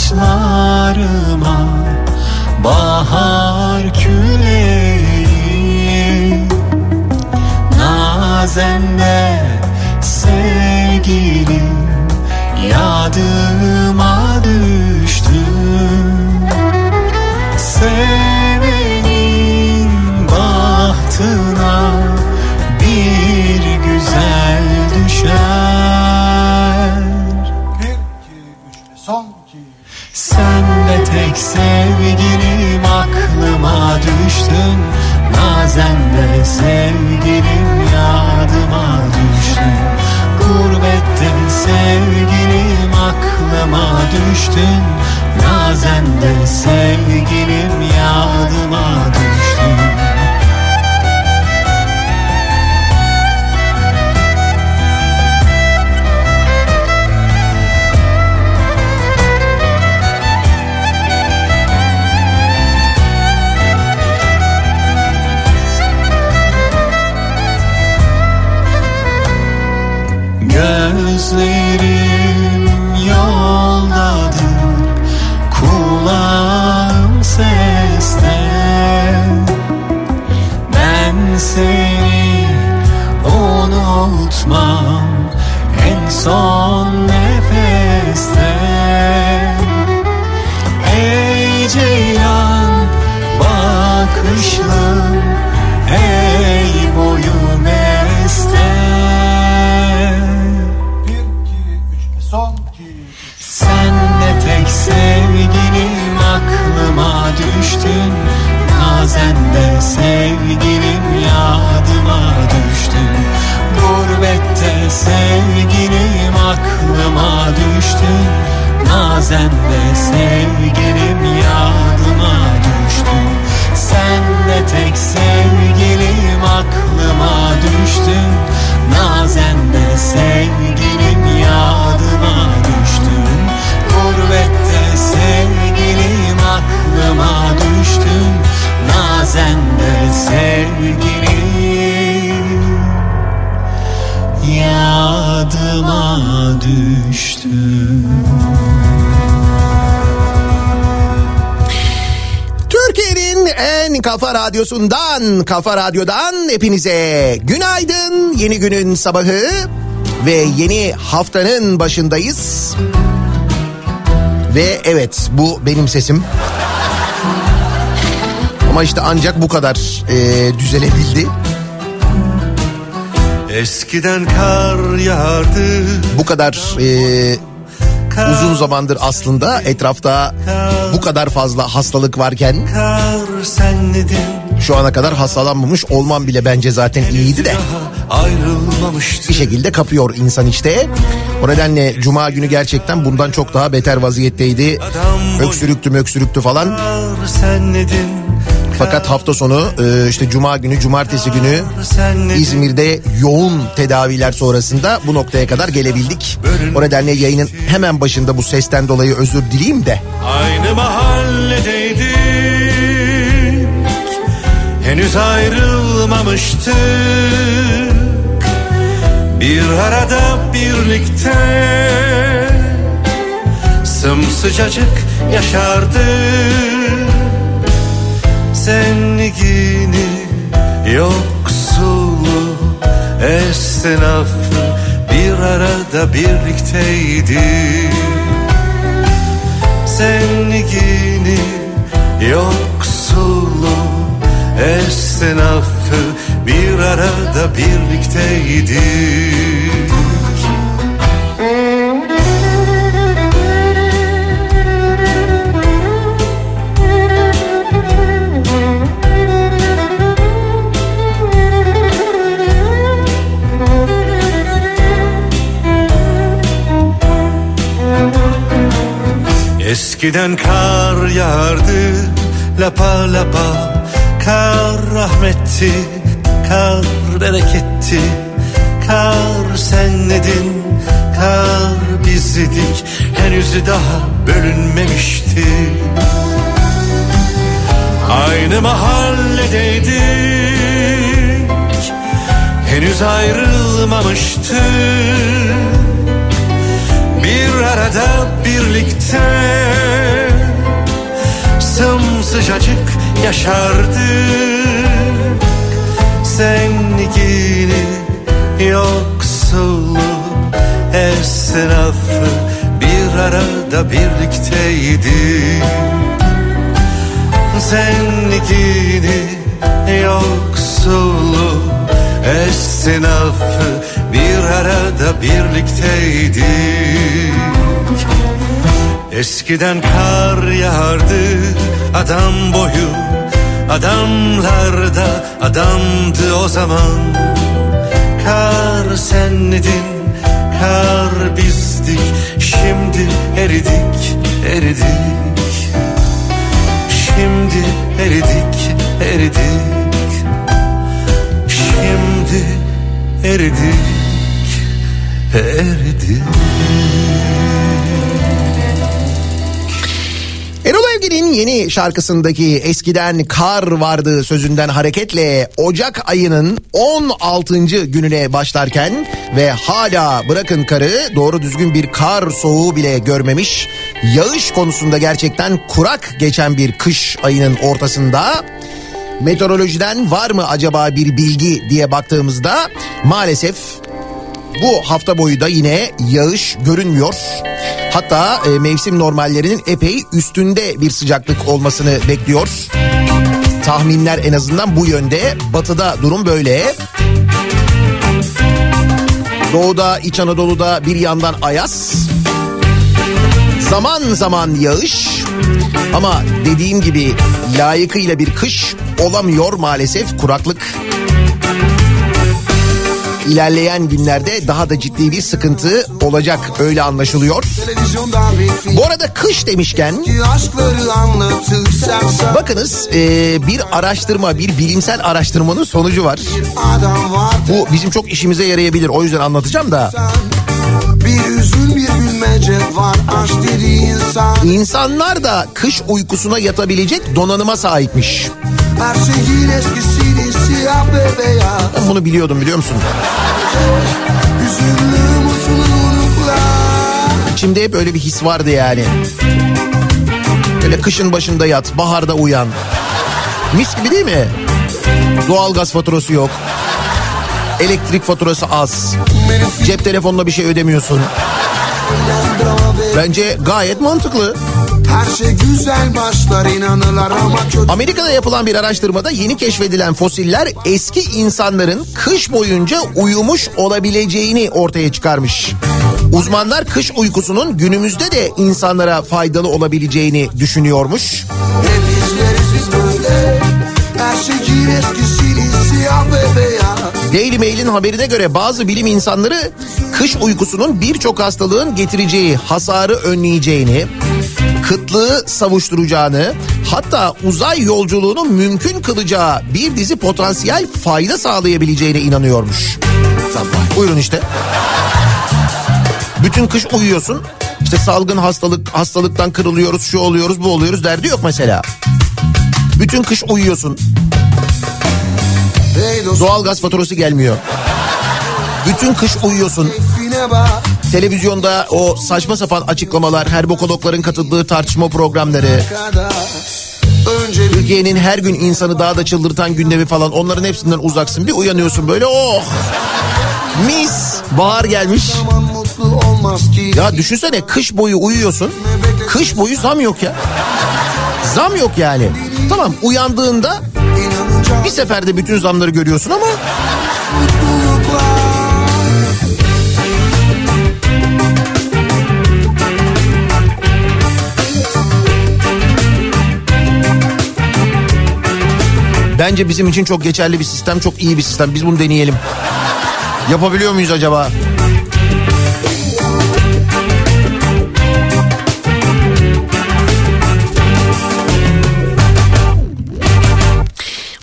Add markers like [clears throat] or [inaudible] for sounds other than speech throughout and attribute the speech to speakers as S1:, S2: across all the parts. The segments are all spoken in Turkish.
S1: Saçlarıma bahar küleği Nazenle sevgilim yadıma düştü Sevenin Nazen de sevgilim yadıma düştün Gurbette sevgilim aklıma düştün Nazen de sevgilim yadıma düştün
S2: radyosundan, kafa radyodan hepinize günaydın. Yeni günün sabahı ve yeni haftanın başındayız. Ve evet bu benim sesim. Ama işte ancak bu kadar e, düzelebildi.
S3: Eskiden kar yağardı
S2: Bu kadar e, uzun zamandır aslında etrafta bu kadar fazla hastalık varken
S3: Kar senledin
S2: şu ana kadar hastalanmamış olmam bile bence zaten iyiydi de. bir şekilde kapıyor insan işte. O nedenle cuma günü gerçekten bundan çok daha beter vaziyetteydi. Öksürüktü öksürüktü falan. Fakat hafta sonu e, işte cuma günü cumartesi günü İzmir'de yoğun tedaviler sonrasında bu noktaya kadar gelebildik. O nedenle yayının hemen başında bu sesten dolayı özür dileyim de.
S3: Aynı mahalledeydik Henüz ayrılmamıştık.
S1: Arada birlikte Sımsıcacık yaşardı Zengini yoksulu esnafı bir arada birlikteydi. Zengini yoksulu esnafı bir arada birlikteydi. Eskiden kar yağardı lapa lapa Kar rahmetti, kar bereketti Kar senledin, kar bizdik Henüz daha bölünmemişti. Aynı mahalledeydik Henüz ayrılmamıştık bir arada birlikte Sımsıcacık yaşardık Zengini yoksulu esnafı Bir arada birlikteydi. Zengini yoksulu esnafı bir arada birlikteydik Eskiden kar yağardı adam boyu Adamlar da adamdı o zaman. Kar senledin, kar bizdik Şimdi eridik, eridik. Şimdi eridik, eridik. Şimdi eridik, eridik
S2: Evgin'in yeni şarkısındaki eskiden kar vardı sözünden hareketle Ocak ayının 16. gününe başlarken ve hala bırakın karı doğru düzgün bir kar soğuğu bile görmemiş yağış konusunda gerçekten kurak geçen bir kış ayının ortasında meteorolojiden var mı acaba bir bilgi diye baktığımızda maalesef bu hafta boyu da yine yağış görünmüyor. Hatta e, mevsim normallerinin epey üstünde bir sıcaklık olmasını bekliyor. Tahminler en azından bu yönde. Batıda durum böyle. Doğuda, İç Anadolu'da bir yandan ayaz. Zaman zaman yağış. Ama dediğim gibi layıkıyla bir kış olamıyor maalesef kuraklık ilerleyen günlerde daha da ciddi bir sıkıntı olacak öyle anlaşılıyor. Bu arada kış demişken bakınız e, bir araştırma bir bilimsel araştırmanın sonucu var. Bu bizim çok işimize yarayabilir o yüzden anlatacağım da.
S4: Bir üzül bir gülmece var aşk dediği insan
S2: İnsanlar da kış uykusuna yatabilecek donanıma sahipmiş.
S4: Her şeyin eskisiydi
S2: Ben bunu biliyordum biliyor musun? İçimde hep öyle bir his vardı yani. Böyle kışın başında yat, baharda uyan. Mis gibi değil mi? Doğalgaz faturası yok. Elektrik faturası az. Cep telefonuna bir şey ödemiyorsun. Bence gayet mantıklı.
S4: Her şey güzel başlar inanırlar ama kötü
S2: Amerika'da yapılan bir araştırmada yeni keşfedilen fosiller eski insanların kış boyunca uyumuş olabileceğini ortaya çıkarmış. Uzmanlar kış uykusunun günümüzde de insanlara faydalı olabileceğini düşünüyormuş.
S4: Hep izleriz biz böyle Her siyah ve beyaz
S2: Daily Mail'in haberine göre bazı bilim insanları kış uykusunun birçok hastalığın getireceği hasarı önleyeceğini, kıtlığı savuşturacağını, hatta uzay yolculuğunu mümkün kılacağı bir dizi potansiyel fayda sağlayabileceğine inanıyormuş. Buyurun işte. Bütün kış uyuyorsun. İşte salgın hastalık, hastalıktan kırılıyoruz, şu oluyoruz, bu oluyoruz derdi yok mesela. Bütün kış uyuyorsun.
S4: Hey
S2: Doğalgaz faturası gelmiyor. Bütün kış uyuyorsun. Televizyonda o saçma sapan açıklamalar, herbokologların katıldığı tartışma programları, Türkiye'nin her gün insanı daha da çıldırtan gündemi falan onların hepsinden uzaksın. Bir uyanıyorsun böyle oh mis bahar gelmiş. Ya düşünsene kış boyu uyuyorsun. Kış boyu zam yok ya. Zam yok yani. Tamam uyandığında bir seferde bütün zamları görüyorsun ama bence bizim için çok geçerli bir sistem, çok iyi bir sistem. Biz bunu deneyelim. Yapabiliyor muyuz acaba?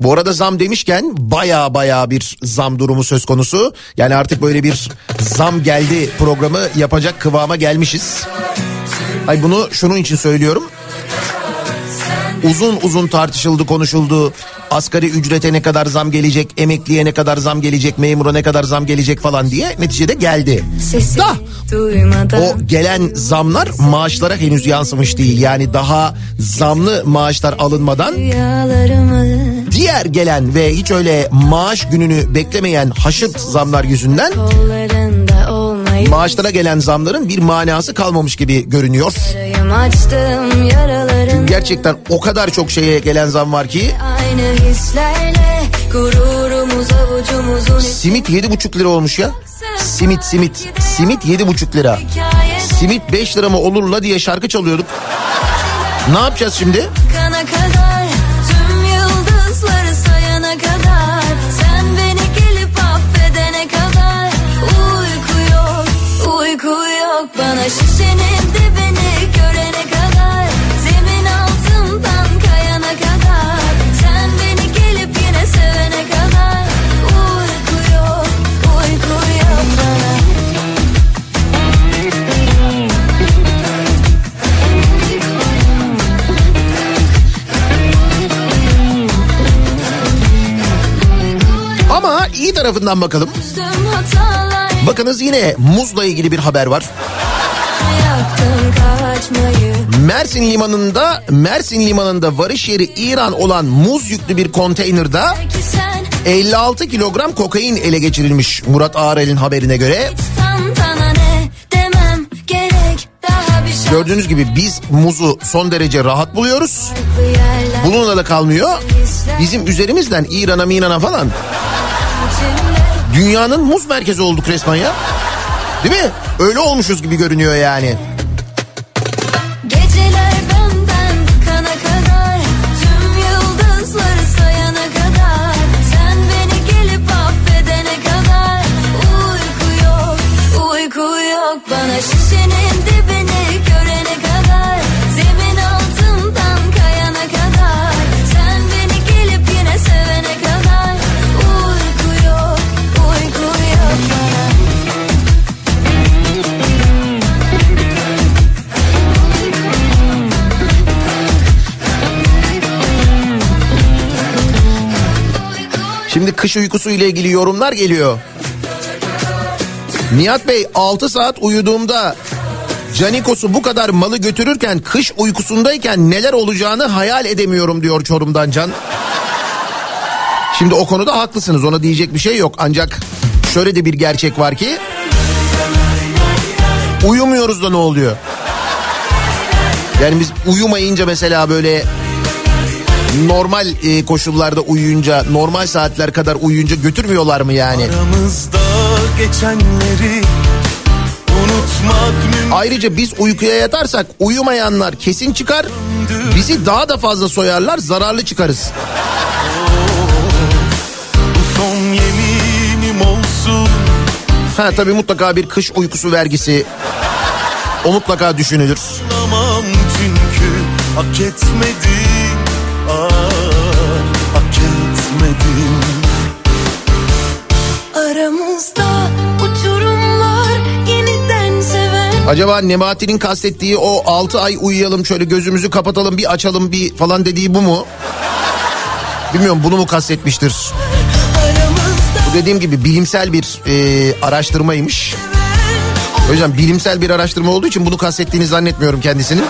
S2: Bu arada zam demişken baya baya bir zam durumu söz konusu. Yani artık böyle bir zam geldi programı yapacak kıvama gelmişiz. Ay bunu şunun için söylüyorum. Uzun uzun tartışıldı konuşuldu. Asgari ücrete ne kadar zam gelecek, emekliye ne kadar zam gelecek, memura ne kadar zam gelecek falan diye neticede geldi.
S5: Sesini
S2: Da
S5: duymadan
S2: o gelen zamlar maaşlara henüz yansımış değil. Yani daha zamlı maaşlar alınmadan diğer gelen ve hiç öyle maaş gününü beklemeyen haşırt zamlar yüzünden maaşlara gelen zamların bir manası kalmamış gibi görünüyor. Gerçekten o kadar çok şeye gelen zam var ki
S5: Aynı hislerle gururumuz avucumuzun
S2: simit yedi buçuk lira olmuş ya. Simit simit simit yedi buçuk lira. Simit 5 lira mı olur la diye şarkı çalıyorduk. Ne yapacağız şimdi?
S5: kana kadar Tüm yıldızları sayana kadar Sen beni gelip affedene kadar Uyku yok, uyku yok Bana şişenin
S2: tarafından bakalım. Bakınız yine muzla ilgili bir haber var. Mersin limanında Mersin limanında varış yeri İran olan muz yüklü bir
S5: sen
S2: 56 kilogram kokain ele geçirilmiş Murat Ağrel'in haberine göre. Gördüğünüz gibi biz muzu son derece rahat buluyoruz. Bununla da kalmıyor. Bizim üzerimizden İran'a Miran'a falan dünyanın muz merkezi olduk resmen ya. Değil mi? Öyle olmuşuz gibi görünüyor yani.
S5: Bana şişenin
S2: kış uykusu ile ilgili yorumlar geliyor. Nihat Bey 6 saat uyuduğumda Canikos'u bu kadar malı götürürken kış uykusundayken neler olacağını hayal edemiyorum diyor Çorum'dan Can. Şimdi o konuda haklısınız ona diyecek bir şey yok ancak şöyle de bir gerçek var ki uyumuyoruz da ne oluyor? Yani biz uyumayınca mesela böyle normal e, koşullarda uyuyunca normal saatler kadar uyuyunca götürmüyorlar mı yani?
S3: Aramızda geçenleri unutmak mümkün
S2: Ayrıca biz uykuya yatarsak uyumayanlar kesin çıkar. Bizi daha da fazla soyarlar zararlı çıkarız. Ha tabii mutlaka bir kış uykusu vergisi. O mutlaka düşünülür.
S3: Anlamam çünkü hak etmedim
S5: Aramızda uçurumlar yeniden seven
S2: Acaba Nebati'nin kastettiği o 6 ay uyuyalım şöyle gözümüzü kapatalım bir açalım bir falan dediği bu mu? Bilmiyorum bunu mu kastetmiştir? Bu dediğim gibi bilimsel bir e, araştırmaymış. O yüzden bilimsel bir araştırma olduğu için bunu kastettiğini zannetmiyorum kendisinin.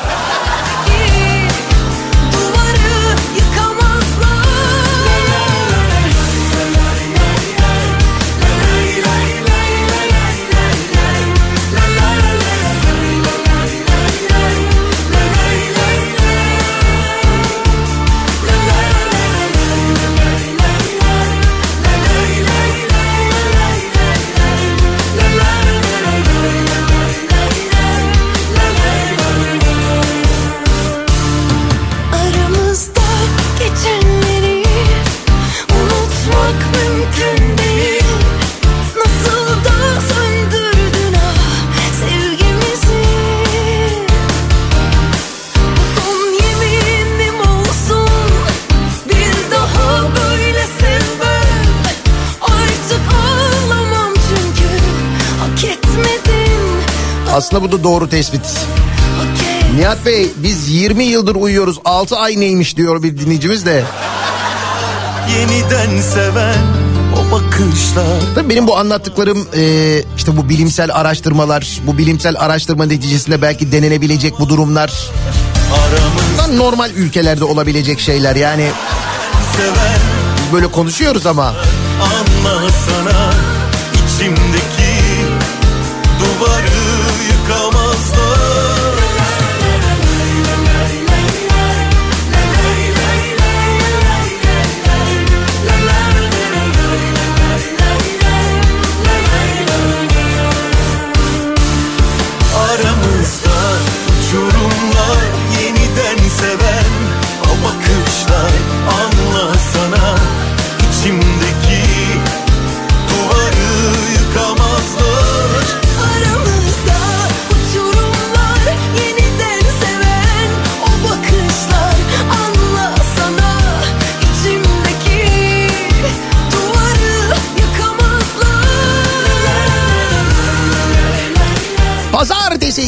S2: Aslında bu da doğru tespit. Nihat Bey biz 20 yıldır uyuyoruz. 6 ay neymiş diyor bir dinleyicimiz de.
S3: Yeniden seven o bakışlar.
S2: Tabii benim bu anlattıklarım e, işte bu bilimsel araştırmalar, bu bilimsel araştırma neticesinde belki denenebilecek bu durumlar.
S3: Aramız
S2: normal ülkelerde olabilecek şeyler yani.
S3: seven
S2: biz böyle konuşuyoruz ama.
S3: anlasana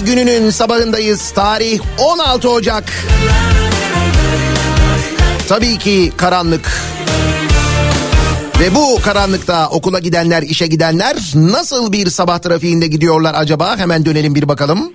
S2: gününün sabahındayız. Tarih 16 Ocak. Tabii ki karanlık. Ve bu karanlıkta okula gidenler, işe gidenler nasıl bir sabah trafiğinde gidiyorlar acaba? Hemen dönelim bir bakalım.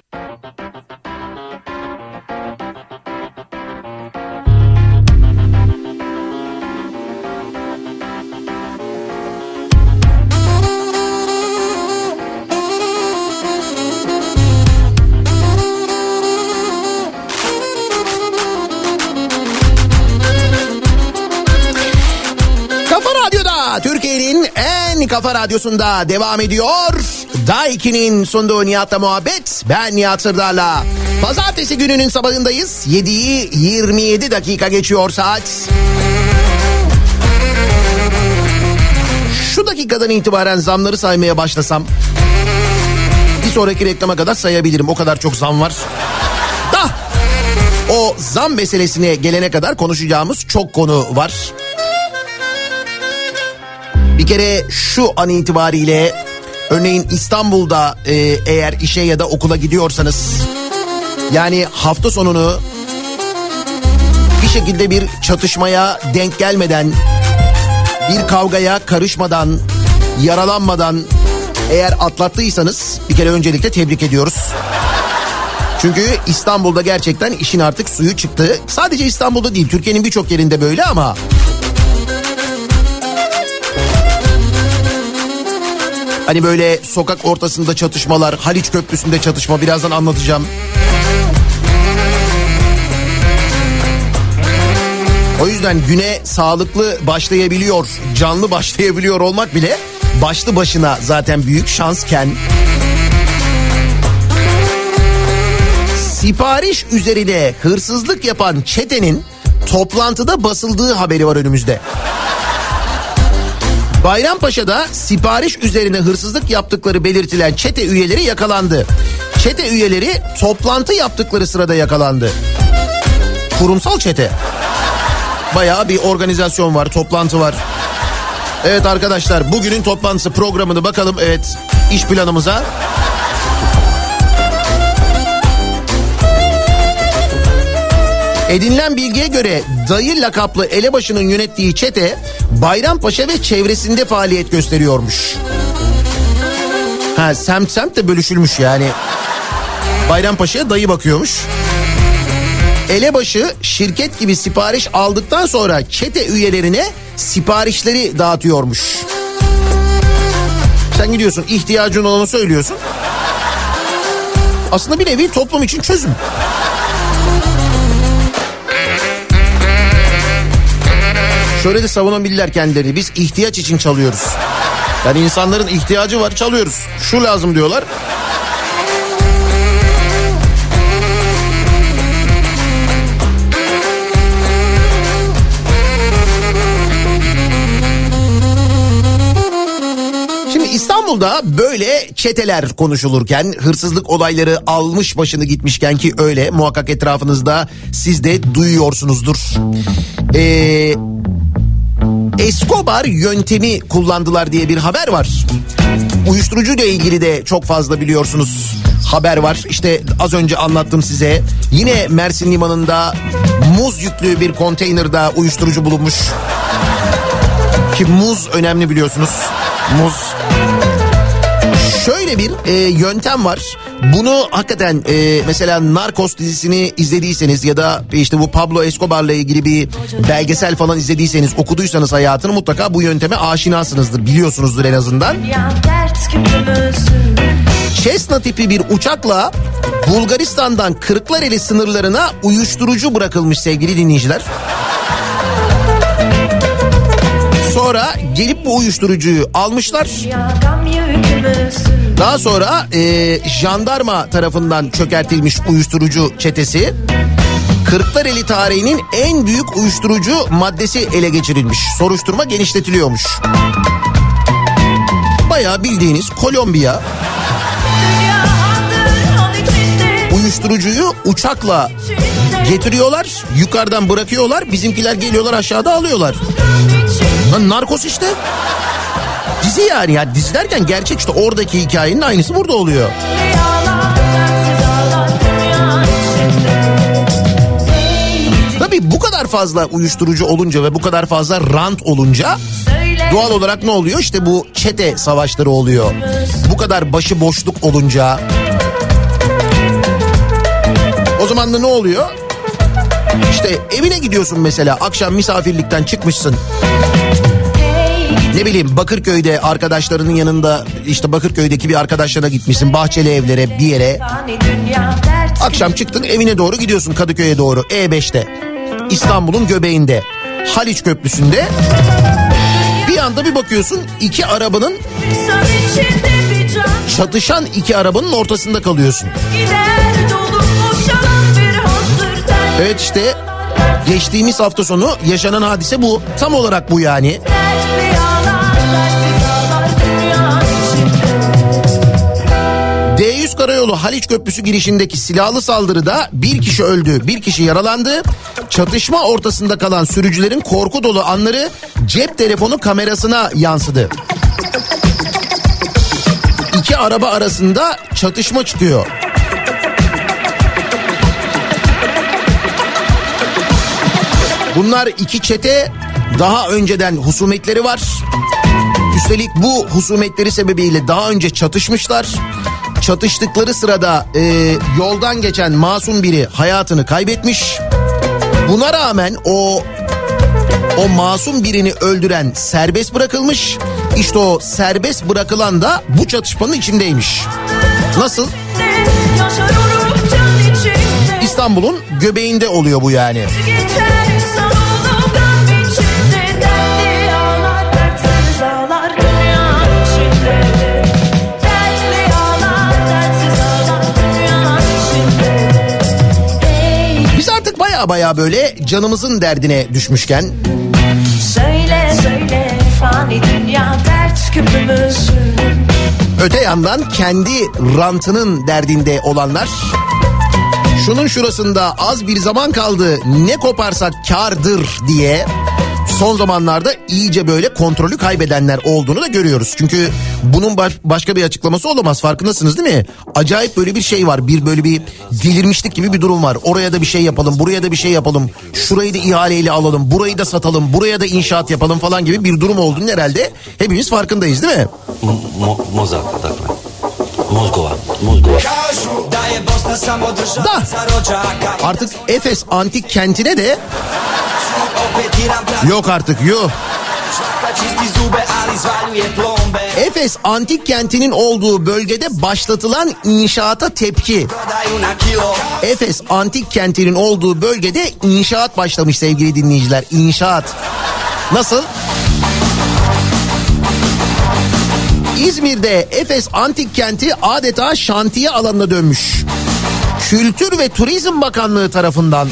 S2: Kafa radyosunda devam ediyor. Daiki'nin sunduğu Nihat'la muhabbet. Ben Nihat Sırdar'la. Pazartesi gününün sabahındayız. 7'yi 27 dakika geçiyor saat. Şu dakikadan itibaren zamları saymaya başlasam... Bir sonraki reklama kadar sayabilirim. O kadar çok zam var. Da o zam meselesine gelene kadar konuşacağımız çok konu var. Bir kere şu an itibariyle örneğin İstanbul'da e, eğer işe ya da okula gidiyorsanız yani hafta sonunu bir şekilde bir çatışmaya denk gelmeden bir kavgaya karışmadan yaralanmadan eğer atlattıysanız bir kere öncelikle tebrik ediyoruz. Çünkü İstanbul'da gerçekten işin artık suyu çıktı. Sadece İstanbul'da değil Türkiye'nin birçok yerinde böyle ama Hani böyle sokak ortasında çatışmalar, Haliç Köprüsü'nde çatışma birazdan anlatacağım. O yüzden güne sağlıklı başlayabiliyor, canlı başlayabiliyor olmak bile başlı başına zaten büyük şansken sipariş üzerine hırsızlık yapan çetenin toplantıda basıldığı haberi var önümüzde. Bayrampaşa'da sipariş üzerine hırsızlık yaptıkları belirtilen çete üyeleri yakalandı. Çete üyeleri toplantı yaptıkları sırada yakalandı. Kurumsal çete. Bayağı bir organizasyon var, toplantı var. Evet arkadaşlar bugünün toplantısı programını bakalım evet iş planımıza. Edinilen bilgiye göre dayı lakaplı elebaşının yönettiği çete Bayrampaşa ve çevresinde faaliyet gösteriyormuş. Ha semt semt de bölüşülmüş yani. Bayrampaşa'ya dayı bakıyormuş. Elebaşı şirket gibi sipariş aldıktan sonra çete üyelerine siparişleri dağıtıyormuş. Sen gidiyorsun ihtiyacın olanı söylüyorsun. Aslında bir nevi toplum için çözüm. Şöyle de savunabilirler kendileri. Biz ihtiyaç için çalıyoruz. Yani insanların ihtiyacı var çalıyoruz. Şu lazım diyorlar. İstanbul'da böyle çeteler konuşulurken hırsızlık olayları almış başını gitmişken ki öyle muhakkak etrafınızda siz de duyuyorsunuzdur. Ee, Escobar yöntemi kullandılar diye bir haber var. Uyuşturucu ile ilgili de çok fazla biliyorsunuz haber var. İşte az önce anlattım size. Yine Mersin Limanı'nda muz yüklü bir konteynerda uyuşturucu bulunmuş. Ki muz önemli biliyorsunuz. Muz. Şöyle bir e, yöntem var. Bunu hakikaten e, mesela Narcos dizisini izlediyseniz ya da işte bu Pablo Escobar'la ilgili bir belgesel falan izlediyseniz okuduysanız hayatını mutlaka bu yönteme aşinasınızdır. Biliyorsunuzdur en azından. Cessna tipi bir uçakla Bulgaristan'dan Kırklareli sınırlarına uyuşturucu bırakılmış sevgili dinleyiciler. Sonra gelip bu uyuşturucuyu almışlar. Daha sonra e, jandarma tarafından çökertilmiş uyuşturucu çetesi Kırklareli tarihinin en büyük uyuşturucu maddesi ele geçirilmiş. Soruşturma genişletiliyormuş. Bayağı bildiğiniz Kolombiya uyuşturucuyu uçakla getiriyorlar, yukarıdan bırakıyorlar, bizimkiler geliyorlar aşağıda alıyorlar. Lan narkos işte. Dizi yani ya dizi derken gerçek işte oradaki hikayenin aynısı burada oluyor. Tabii bu kadar fazla uyuşturucu olunca ve bu kadar fazla rant olunca doğal olarak ne oluyor? İşte bu çete savaşları oluyor. Bu kadar başı boşluk olunca o zaman da ne oluyor? İşte evine gidiyorsun mesela akşam misafirlikten çıkmışsın. Ne bileyim Bakırköy'de arkadaşlarının yanında işte Bakırköy'deki bir arkadaşlarına gitmişsin bahçeli evlere bir yere. Akşam çıktın evine doğru gidiyorsun Kadıköy'e doğru E5'te. İstanbul'un göbeğinde Haliç Köprüsü'nde bir anda bir bakıyorsun iki arabanın çatışan iki arabanın ortasında kalıyorsun. Evet işte geçtiğimiz hafta sonu yaşanan hadise bu. Tam olarak bu yani. D100 Karayolu Haliç Köprüsü girişindeki silahlı saldırıda bir kişi öldü, bir kişi yaralandı. Çatışma ortasında kalan sürücülerin korku dolu anları cep telefonu kamerasına yansıdı. İki araba arasında çatışma çıkıyor. Bunlar iki çete daha önceden husumetleri var. Üstelik bu husumetleri sebebiyle daha önce çatışmışlar. Çatıştıkları sırada e, yoldan geçen masum biri hayatını kaybetmiş. Buna rağmen o o masum birini öldüren serbest bırakılmış. İşte o serbest bırakılan da bu çatışmanın içindeymiş. Nasıl? İstanbul'un göbeğinde oluyor bu yani. Biz baya baya böyle canımızın derdine düşmüşken.
S5: Söyle söyle fani dünya dert küpümüzün
S2: öte yandan kendi rantının derdinde olanlar. Şunun şurasında az bir zaman kaldı ne koparsak kardır diye son zamanlarda iyice böyle kontrolü kaybedenler olduğunu da görüyoruz. Çünkü bunun baş- başka bir açıklaması olamaz farkındasınız değil mi? Acayip böyle bir şey var bir böyle bir delirmişlik gibi bir durum var. Oraya da bir şey yapalım buraya da bir şey yapalım. Şurayı da ihaleyle alalım burayı da satalım buraya da inşaat yapalım falan gibi bir durum olduğunu herhalde hepimiz farkındayız değil mi?
S6: Mo- mozak dakle. Mozgova, mozgova.
S3: Da
S2: Artık Efes antik kentine de yok artık
S3: plombe
S2: Efes antik kentinin olduğu bölgede başlatılan inşaata tepki. Efes antik kentinin olduğu bölgede inşaat başlamış sevgili dinleyiciler. İnşaat. Nasıl? İzmir'de Efes antik kenti adeta şantiye alanına dönmüş. Kültür ve Turizm Bakanlığı tarafından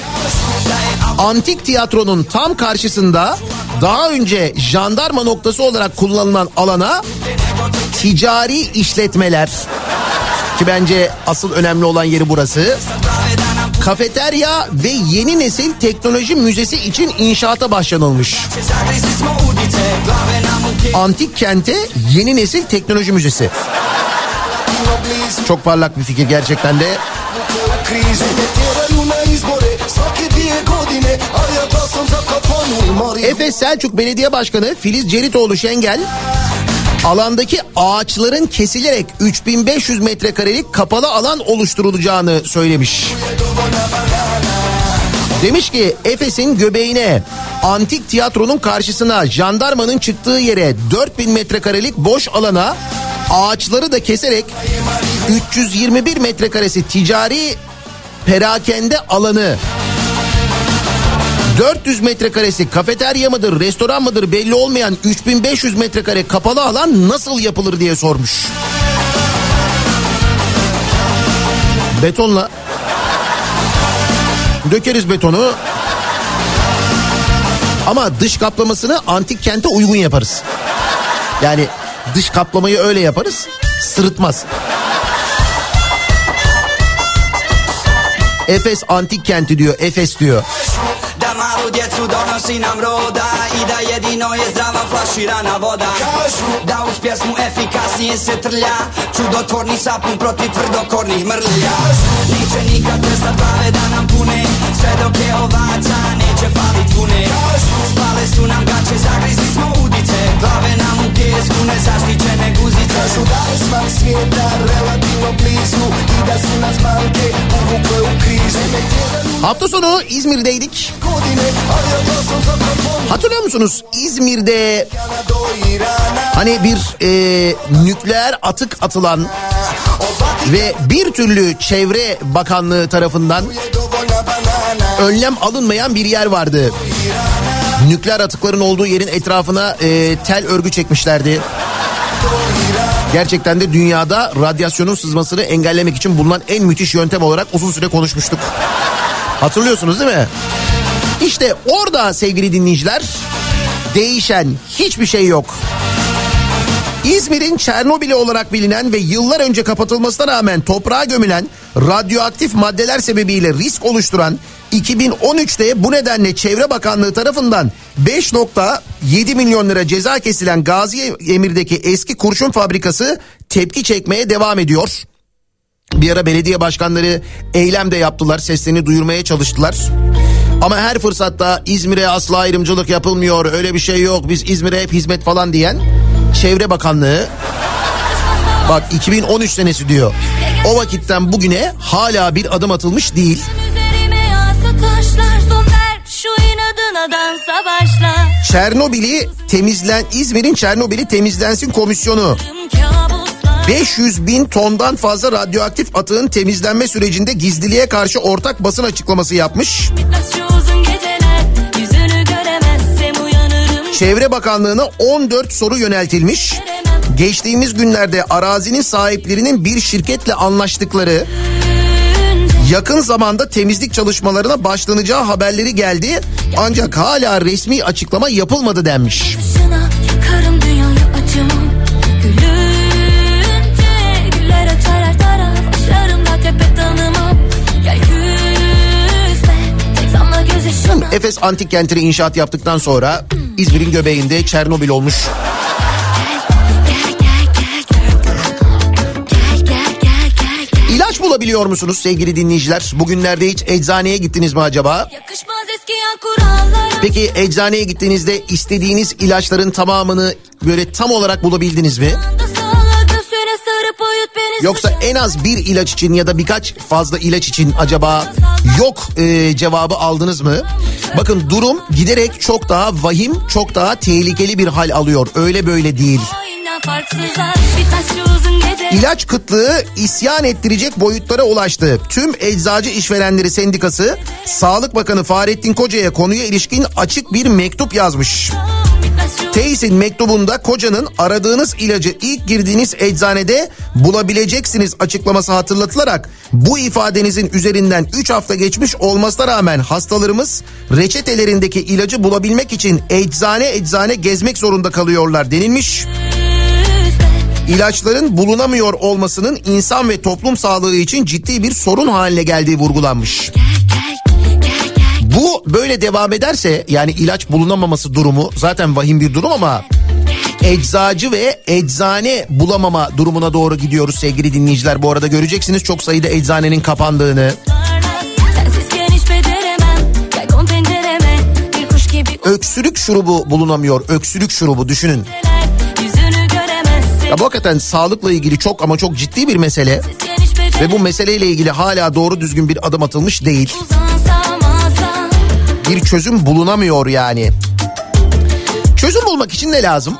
S2: antik tiyatronun tam karşısında daha önce jandarma noktası olarak kullanılan alana ticari işletmeler ki bence asıl önemli olan yeri burası. Kafeterya ve yeni nesil teknoloji müzesi için inşaata başlanılmış. Antik kente yeni nesil teknoloji müzesi. Çok parlak bir fikir gerçekten de. Efes Selçuk Belediye Başkanı Filiz Ceritoğlu Şengel alandaki ağaçların kesilerek 3500 metrekarelik kapalı alan oluşturulacağını söylemiş. Demiş ki Efes'in göbeğine antik tiyatronun karşısına jandarmanın çıktığı yere 4000 metrekarelik boş alana ağaçları da keserek 321 metrekaresi ticari perakende alanı 400 metrekaresi kafeterya mıdır, restoran mıdır belli olmayan 3500 metrekare kapalı alan nasıl yapılır diye sormuş. Betonla dökeriz betonu ama dış kaplamasını antik kente uygun yaparız. Yani dış kaplamayı öyle yaparız sırıtmaz. Efes antik kenti diyor Efes diyor.
S3: Malu djecu donosi nam roda I da jedino je zdrava flaširana voda. Da uz pjesmu efikasnije se trlja Čudotvorni sapun protiv tvrdokornih mrlja. Neće nikad prestat glave da nam pune Sve dok je ovaca neće falit vune Spale su nam gaće, zagrizli smo udice Glave nam u pjesku, nezaštićene guzice
S4: Kažu da je smak svijeta relativno blizu I da su nas banke uvukle u krizu
S2: Hafta sonu İzmir'deydik. Hatırlıyor musunuz? İzmir'de hani bir e, nükleer atık atılan ve bir türlü Çevre Bakanlığı tarafından önlem alınmayan bir yer vardı. Nükleer atıkların olduğu yerin etrafına e, tel örgü çekmişlerdi. Gerçekten de dünyada radyasyonun sızmasını engellemek için bulunan en müthiş yöntem olarak uzun süre konuşmuştuk. Hatırlıyorsunuz değil mi? İşte orada sevgili dinleyiciler değişen hiçbir şey yok. İzmir'in Çernobil'i olarak bilinen ve yıllar önce kapatılmasına rağmen toprağa gömülen radyoaktif maddeler sebebiyle risk oluşturan 2013'te bu nedenle Çevre Bakanlığı tarafından 5.7 milyon lira ceza kesilen Gazi Emir'deki eski kurşun fabrikası tepki çekmeye devam ediyor. Bir ara belediye başkanları eylem de yaptılar, seslerini duyurmaya çalıştılar. Ama her fırsatta İzmir'e asla ayrımcılık yapılmıyor, öyle bir şey yok, biz İzmir'e hep hizmet falan diyen Çevre Bakanlığı bak 2013 senesi diyor. O vakitten bugüne hala bir adım atılmış değil.
S5: Üzerime yağsa taşlar son ver Şu inadına dansa başla
S2: Çernobil'i temizlen İzmir'in Çernobil'i temizlensin komisyonu
S5: Tüm kabuslar
S2: 500 bin tondan fazla radyoaktif atığın temizlenme sürecinde gizliliğe karşı ortak basın açıklaması yapmış. Çevre Bakanlığı'na 14 soru yöneltilmiş. Geçtiğimiz günlerde arazinin sahiplerinin bir şirketle anlaştıkları yakın zamanda temizlik çalışmalarına başlanacağı haberleri geldi. Ancak hala resmi açıklama yapılmadı denmiş. Efes Antik Kenti'ne inşaat yaptıktan sonra İzmir'in göbeğinde Çernobil olmuş. Bulabiliyor musunuz sevgili dinleyiciler? Bugünlerde hiç eczaneye gittiniz mi acaba? Peki eczaneye gittiğinizde istediğiniz ilaçların tamamını böyle tam olarak bulabildiniz mi? Yoksa en az bir ilaç için ya da birkaç fazla ilaç için acaba yok e, cevabı aldınız mı? Bakın durum giderek çok daha vahim, çok daha tehlikeli bir hal alıyor. Öyle böyle değil.
S5: Farksızlar bitmez şu
S2: İlaç kıtlığı isyan ettirecek boyutlara ulaştı. Tüm Eczacı İşverenleri Sendikası Sağlık Bakanı Fahrettin Koca'ya konuya ilişkin açık bir mektup yazmış. Teysin mektubunda kocanın aradığınız ilacı ilk girdiğiniz eczanede bulabileceksiniz açıklaması hatırlatılarak bu ifadenizin üzerinden 3 hafta geçmiş olmasına rağmen hastalarımız reçetelerindeki ilacı bulabilmek için eczane eczane gezmek zorunda kalıyorlar denilmiş. İlaçların bulunamıyor olmasının insan ve toplum sağlığı için ciddi bir sorun haline geldiği vurgulanmış. Bu böyle devam ederse yani ilaç bulunamaması durumu zaten vahim bir durum ama eczacı ve eczane bulamama durumuna doğru gidiyoruz sevgili dinleyiciler. Bu arada göreceksiniz çok sayıda eczanenin kapandığını. Öksürük şurubu bulunamıyor. Öksürük şurubu düşünün. Ya bu hakikaten sağlıkla ilgili çok ama çok ciddi bir mesele. Ve bu meseleyle ilgili hala doğru düzgün bir adım atılmış değil. Bir çözüm bulunamıyor yani. Çözüm bulmak için ne lazım?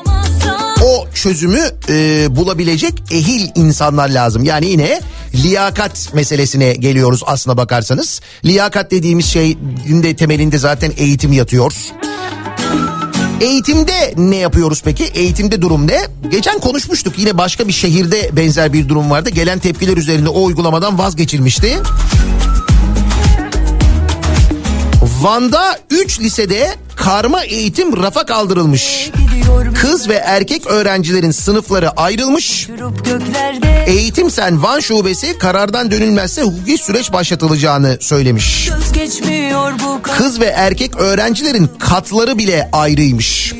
S2: o çözümü e, bulabilecek ehil insanlar lazım. Yani yine liyakat meselesine geliyoruz aslına bakarsanız. Liyakat dediğimiz şeyin de temelinde zaten eğitim yatıyor. Eğitimde ne yapıyoruz peki? Eğitimde durum ne? Geçen konuşmuştuk yine başka bir şehirde benzer bir durum vardı. Gelen tepkiler üzerinde o uygulamadan vazgeçilmişti. Van'da 3 lisede karma eğitim rafa kaldırılmış. Kız ve erkek öğrencilerin sınıfları ayrılmış. Eğitim Sen Van Şubesi karardan dönülmezse hukuki süreç başlatılacağını söylemiş. Kız ve erkek öğrencilerin katları bile ayrıymış.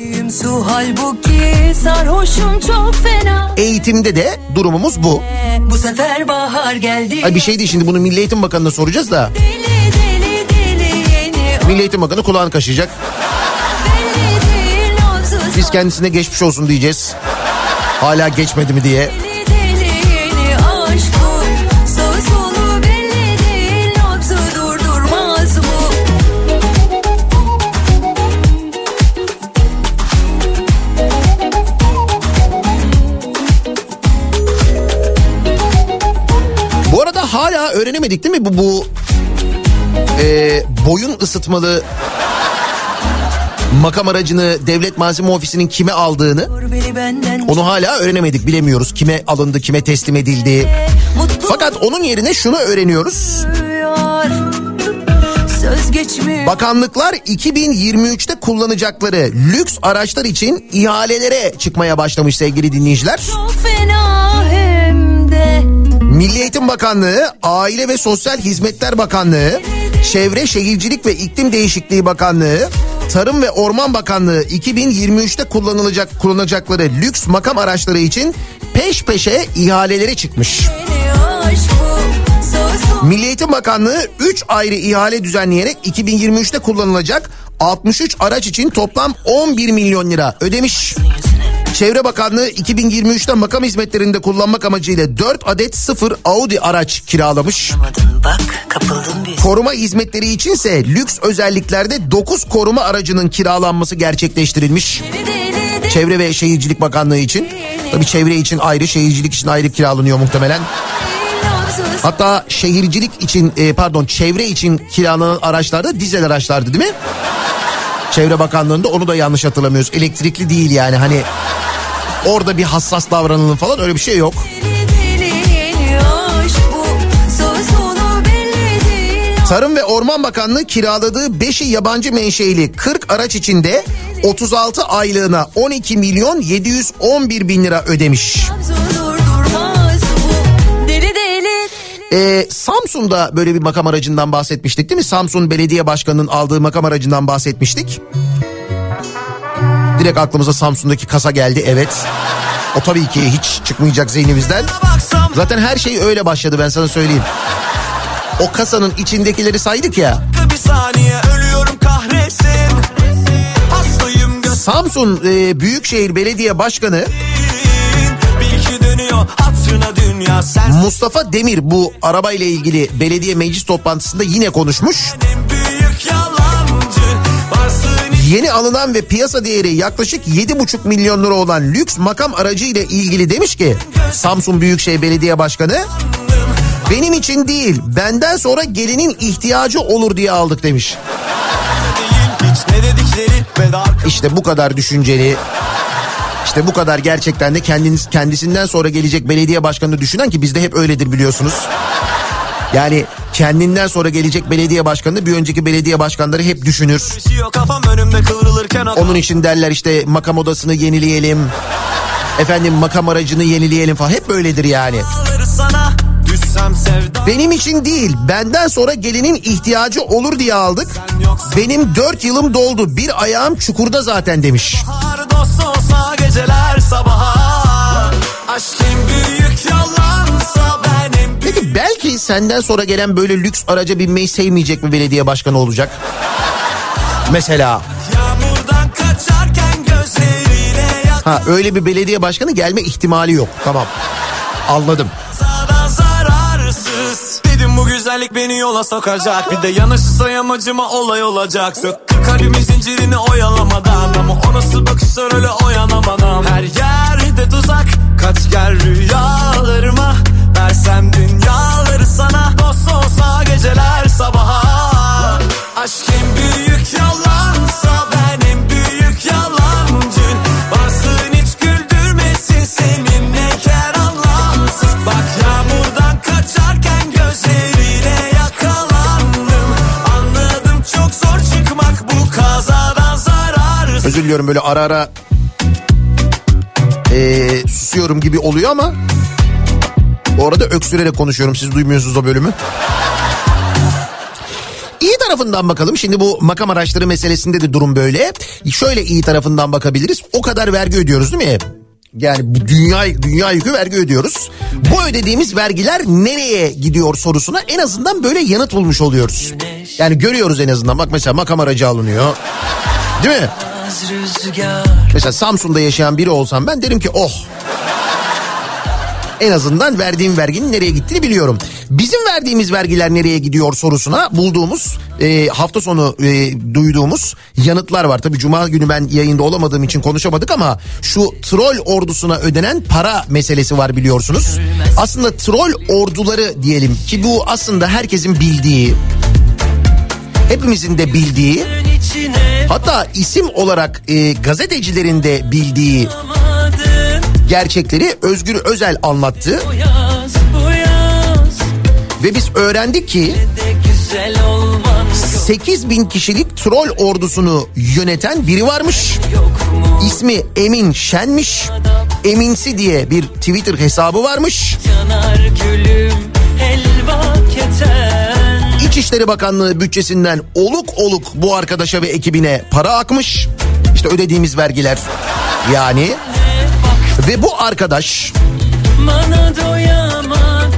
S2: Eğitimde de durumumuz bu.
S5: Bu sefer bahar geldi
S2: Ay bir şey değil şimdi bunu Milli Eğitim Bakanı'na soracağız da.
S5: Deli
S2: Milli Eğitim Bakanı kulağını kaşıyacak. Biz kendisine geçmiş olsun diyeceğiz. Hala geçmedi mi diye.
S5: Bu
S2: arada hala öğrenemedik değil mi bu bu e, boyun ısıtmalı makam aracını devlet malzeme ofisinin kime aldığını onu hala öğrenemedik bilemiyoruz kime alındı kime teslim edildi. Fakat onun yerine şunu öğreniyoruz. Bakanlıklar 2023'te kullanacakları lüks araçlar için ihalelere çıkmaya başlamış sevgili dinleyiciler.
S5: Çok fena
S2: Milli Eğitim Bakanlığı, Aile ve Sosyal Hizmetler Bakanlığı, Çevre Şehircilik ve İklim Değişikliği Bakanlığı, Tarım ve Orman Bakanlığı 2023'te kullanılacak kullanacakları lüks makam araçları için peş peşe ihalelere çıkmış. Milli Eğitim Bakanlığı 3 ayrı ihale düzenleyerek 2023'te kullanılacak 63 araç için toplam 11 milyon lira ödemiş. Çevre Bakanlığı 2023'te makam hizmetlerinde kullanmak amacıyla 4 adet sıfır Audi araç kiralamış.
S7: Bak.
S2: Koruma hizmetleri içinse lüks özelliklerde 9 koruma aracının kiralanması gerçekleştirilmiş. Çevre ve Şehircilik Bakanlığı için. Tabii çevre için ayrı, şehircilik için ayrı kiralanıyor muhtemelen. Hatta şehircilik için e, pardon çevre için kiralanan araçlar da dizel araçlardı değil mi? Çevre Bakanlığı'nda onu da yanlış hatırlamıyoruz. Elektrikli değil yani hani orada bir hassas davranılın falan öyle bir şey yok. Tarım ve Orman Bakanlığı kiraladığı 5'i yabancı menşeili 40 araç içinde 36 aylığına 12 milyon 711 bin lira ödemiş.
S5: Nabzı
S2: Ee, Samsun'da böyle bir makam aracından bahsetmiştik değil mi? Samsun Belediye Başkanı'nın aldığı makam aracından bahsetmiştik. Direkt aklımıza Samsun'daki kasa geldi evet. O tabii ki hiç çıkmayacak zihnimizden. Zaten her şey öyle başladı ben sana söyleyeyim. O kasanın içindekileri saydık ya.
S8: Bir saniye ölüyorum kahretsin
S2: Samsun e, Büyükşehir Belediye Başkanı Mustafa Demir bu arabayla ilgili belediye meclis toplantısında yine konuşmuş. Yeni alınan ve piyasa değeri yaklaşık 7,5 milyon lira olan lüks makam aracı ile ilgili demiş ki Samsun Büyükşehir Belediye Başkanı benim için değil benden sonra gelinin ihtiyacı olur diye aldık demiş. İşte bu kadar düşünceli işte bu kadar gerçekten de kendiniz, kendisinden sonra gelecek belediye başkanını düşünen ki bizde hep öyledir biliyorsunuz. Yani kendinden sonra gelecek belediye başkanı bir önceki belediye başkanları hep düşünür. Onun için derler işte makam odasını yenileyelim. Efendim makam aracını yenileyelim falan hep böyledir yani. Benim için değil benden sonra gelinin ihtiyacı olur diye aldık. Benim dört yılım doldu bir ayağım çukurda zaten demiş.
S8: Har dost olsa geceler sabaha Aşk en büyük yalansa ben en büyük
S2: Peki belki senden sonra gelen böyle lüks araca binmeyi sevmeyecek bir belediye başkanı olacak. Mesela
S8: Yağmurdan kaçarken gözleriyle yak
S2: ha öyle bir belediye başkanı gelme ihtimali yok. Tamam anladım.
S8: Zararsız Dedim bu güzellik beni yola sokacak Bir de yanaşırsa yamacıma olay olacak Sök kalbimin zincirini oyalamadan Ama o nasıl bakışlar öyle oyanamadan Her yerde tuzak Kaç gel rüyalarıma Versem dünyaları
S2: Özür diliyorum böyle ara ara eee, susuyorum gibi oluyor ama bu arada öksürerek konuşuyorum siz duymuyorsunuz o bölümü. İyi tarafından bakalım. Şimdi bu makam araçları meselesinde de durum böyle. Şöyle iyi tarafından bakabiliriz. O kadar vergi ödüyoruz değil mi? Yani bu dünya dünya yükü vergi ödüyoruz. Bu ödediğimiz vergiler nereye gidiyor sorusuna en azından böyle yanıt bulmuş oluyoruz. Yani görüyoruz en azından. Bak mesela makam aracı alınıyor. Değil mi? Mesela Samsun'da yaşayan biri olsam ben derim ki oh. En azından verdiğim verginin nereye gittiğini biliyorum. Bizim verdiğimiz vergiler nereye gidiyor sorusuna bulduğumuz e, hafta sonu e, duyduğumuz yanıtlar var. Tabii cuma günü ben yayında olamadığım için konuşamadık ama şu troll ordusuna ödenen para meselesi var biliyorsunuz. Aslında troll orduları diyelim ki bu aslında herkesin bildiği hepimizin de bildiği hatta isim olarak e, gazetecilerin de bildiği gerçekleri Özgür Özel anlattı
S8: Bu yaz bu yaz
S2: ve biz öğrendik ki
S8: de güzel olman
S2: 8 bin kişilik troll ordusunu yöneten biri varmış. İsmi Emin Şenmiş. Eminsi diye bir Twitter hesabı varmış.
S8: yanar gülüm helva keten
S2: İçişleri Bakanlığı bütçesinden oluk oluk bu arkadaşa ve ekibine para akmış. İşte ödediğimiz vergiler yani. Ve bu arkadaş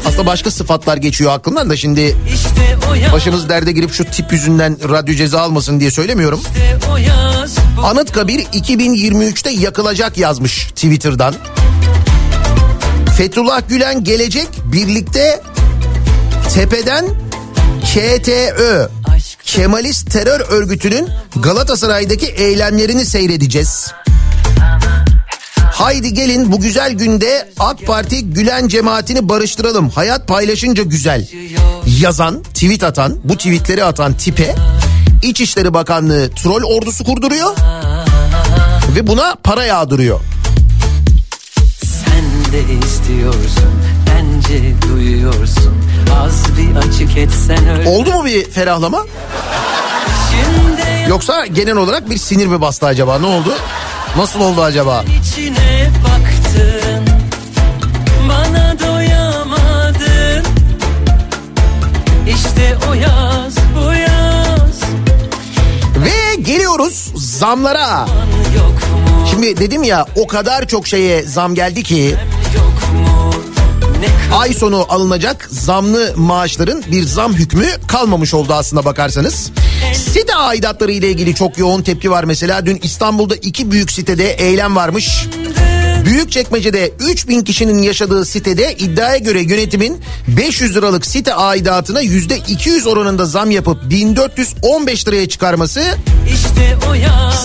S2: aslında başka sıfatlar geçiyor aklımdan da şimdi
S8: işte
S2: başınız derde girip şu tip yüzünden radyo ceza almasın diye söylemiyorum. Anıtkabir 2023'te yakılacak yazmış Twitter'dan. Fethullah Gülen gelecek birlikte tepeden KTÖ Kemalist terör örgütünün Galatasaray'daki eylemlerini seyredeceğiz. Haydi gelin bu güzel günde AK Parti Gülen cemaatini barıştıralım. Hayat paylaşınca güzel. Yazan, tweet atan, bu tweetleri atan tipe İçişleri Bakanlığı troll ordusu kurduruyor ve buna para yağdırıyor.
S8: Sen de istiyorsun bence duyuyorsun Az bir açık etsen öyle
S2: Oldu mu bir ferahlama?
S8: Şimdi
S2: Yoksa genel olarak bir sinir mi bastı acaba? Ne oldu? Nasıl oldu acaba?
S8: içine baktın Bana doyamadın İşte o yaz bu yaz
S2: Ve geliyoruz zamlara. Şimdi dedim ya o kadar çok şeye zam geldi ki ay sonu alınacak zamlı maaşların bir zam hükmü kalmamış oldu aslında bakarsanız. Site aidatları ile ilgili çok yoğun tepki var mesela. Dün İstanbul'da iki büyük sitede eylem varmış. Büyükçekmece'de 3000 kişinin yaşadığı sitede iddiaya göre yönetimin 500 liralık site aidatına %200 oranında zam yapıp 1415 liraya çıkarması
S9: İşte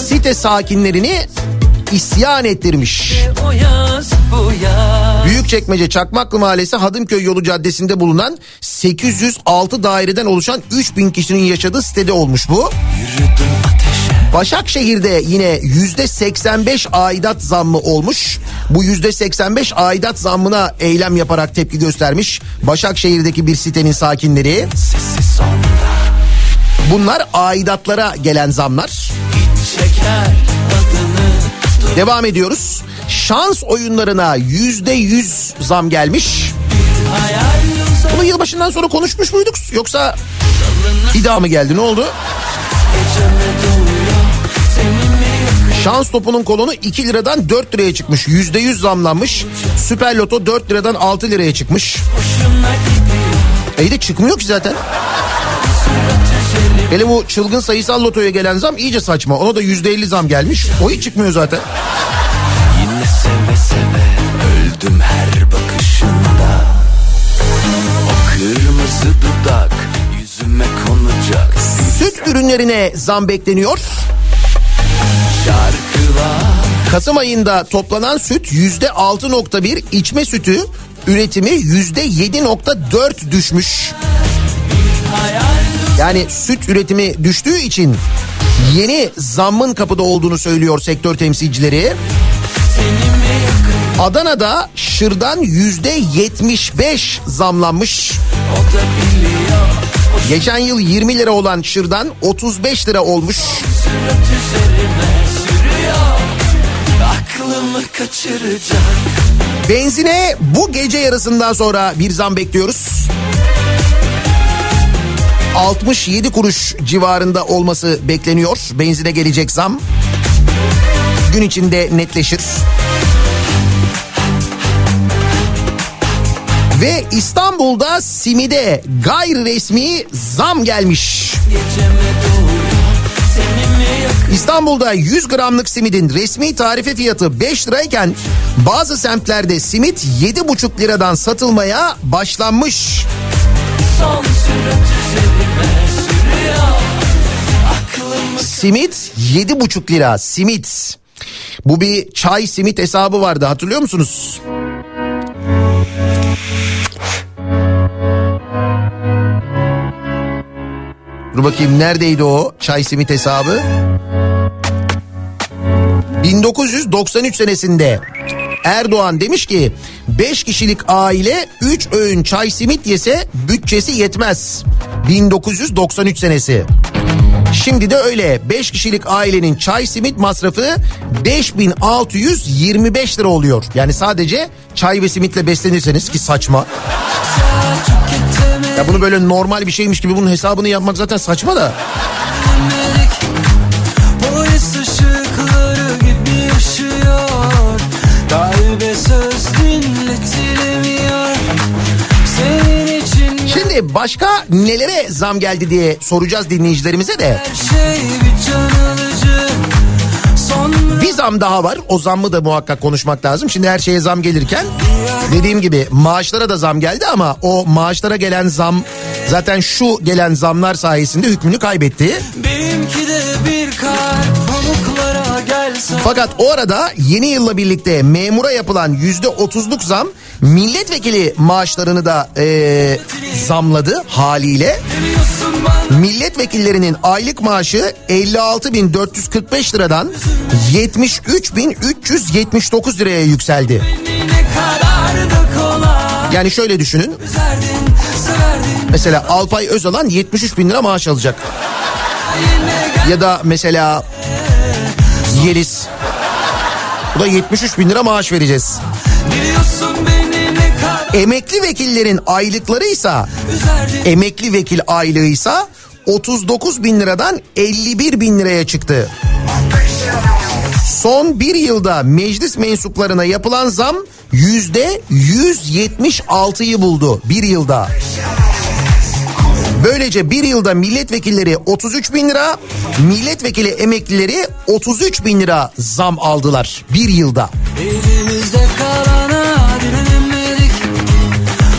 S2: site sakinlerini isyan ettirmiş.
S9: yaz, yaz.
S2: Büyükçekmece Çakmaklı Mahallesi Hadımköy Yolu Caddesi'nde bulunan 806 daireden oluşan 3000 kişinin yaşadığı sitede olmuş bu. Başakşehir'de yine yüzde 85 aidat zammı olmuş. Bu yüzde 85 aidat zammına eylem yaparak tepki göstermiş. Başakşehir'deki bir sitenin sakinleri. Bunlar aidatlara gelen zamlar.
S9: Çeker
S2: Devam ediyoruz. Şans oyunlarına yüzde yüz zam gelmiş. Bunu yılbaşından sonra konuşmuş muyduk? Yoksa daha mı geldi ne oldu? Şans topunun kolonu 2 liradan 4 liraya çıkmış. %100 zamlanmış. Süper Loto 4 liradan 6 liraya çıkmış. İyi de çıkmıyor ki zaten. Hele bu çılgın sayısal lotoya gelen zam iyice saçma. Ona da %50 zam gelmiş. O hiç çıkmıyor zaten.
S9: Yine seve seve öldüm her bakışında O kırmızı dudak yüzüme konacak
S2: Süt ürünlerine zam bekleniyor.
S9: Şarkılar
S2: Kasım ayında toplanan süt %6.1, içme sütü üretimi %7.4 düşmüş. Yani süt üretimi düştüğü için yeni zammın kapıda olduğunu söylüyor sektör temsilcileri. Adana'da şırdan %75 zamlanmış.
S9: o da biliyor
S2: Geçen yıl 20 lira olan şırdan 35 lira olmuş.
S9: Sürüyor
S2: Benzine bu gece yarısından sonra bir zam bekliyoruz. 67 kuruş civarında olması bekleniyor. Benzine gelecek zam. Gün içinde netleşir. Ve İstanbul'da simide gayri resmi zam gelmiş. İstanbul'da 100 gramlık simidin resmi tarife fiyatı 5 lirayken bazı semtlerde simit 7,5 liradan satılmaya başlanmış.
S9: son
S2: Simit 7,5 lira simit. Bu bir çay simit hesabı vardı hatırlıyor musunuz? Dur bakayım neredeydi o çay simit hesabı? 1993 senesinde Erdoğan demiş ki 5 kişilik aile 3 öğün çay simit yese bütçesi yetmez. 1993 senesi. Şimdi de öyle 5 kişilik ailenin çay simit masrafı 5625 lira oluyor. Yani sadece çay ve simitle beslenirseniz ki saçma. Ya bunu böyle normal bir şeymiş gibi bunun hesabını yapmak zaten saçma da. Şimdi başka nelere zam geldi diye soracağız dinleyicilerimize de.
S9: şey bir
S2: zam daha var. O zammı da muhakkak konuşmak lazım. Şimdi her şeye zam gelirken dediğim gibi maaşlara da zam geldi ama o maaşlara gelen zam zaten şu gelen zamlar sayesinde hükmünü kaybetti.
S9: benimki de bir kalp
S2: Fakat o arada yeni yılla birlikte memura yapılan yüzde otuzluk zam milletvekili maaşlarını da eee, zamladı haliyle. Milletvekillerinin aylık maaşı 56.445 liradan 73.379 liraya yükseldi. Yani şöyle düşünün. Mesela Alpay Özalan 73 bin lira maaş alacak. Ya da mesela Yeliz. Bu da 73 bin lira maaş vereceğiz. Emekli vekillerin aylıkları ise
S9: üzerdin
S2: emekli vekil aylığı ise 39 bin liradan 51 bin liraya çıktı. Son bir yılda meclis mensuplarına yapılan zam yüzde 176'yı buldu bir yılda. Böylece bir yılda milletvekilleri 33 bin lira, milletvekili emeklileri 33 bin lira zam aldılar bir yılda.
S1: Elimizde kalana direnemedik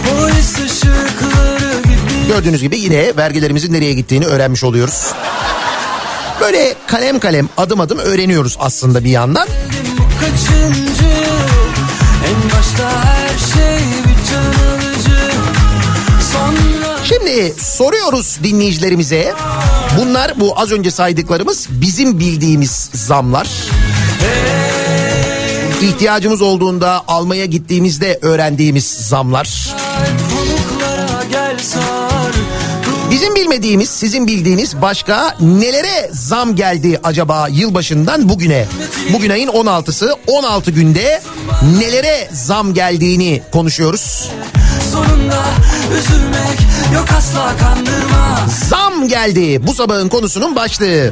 S1: Polis ışıkları gibi
S2: Gördüğünüz gibi yine vergilerimizin nereye gittiğini öğrenmiş oluyoruz. Böyle kalem kalem adım adım öğreniyoruz aslında bir yandan.
S1: bu
S2: Şimdi soruyoruz dinleyicilerimize. Bunlar bu az önce saydıklarımız bizim bildiğimiz zamlar. İhtiyacımız olduğunda almaya gittiğimizde öğrendiğimiz zamlar. Bizim bilmediğimiz, sizin bildiğiniz başka nelere zam geldi acaba yılbaşından bugüne? Bugün ayın 16'sı, 16 günde nelere zam geldiğini konuşuyoruz.
S1: Sonunda üzülmek yok asla kandırma
S2: Zam geldi bu sabahın konusunun başlığı.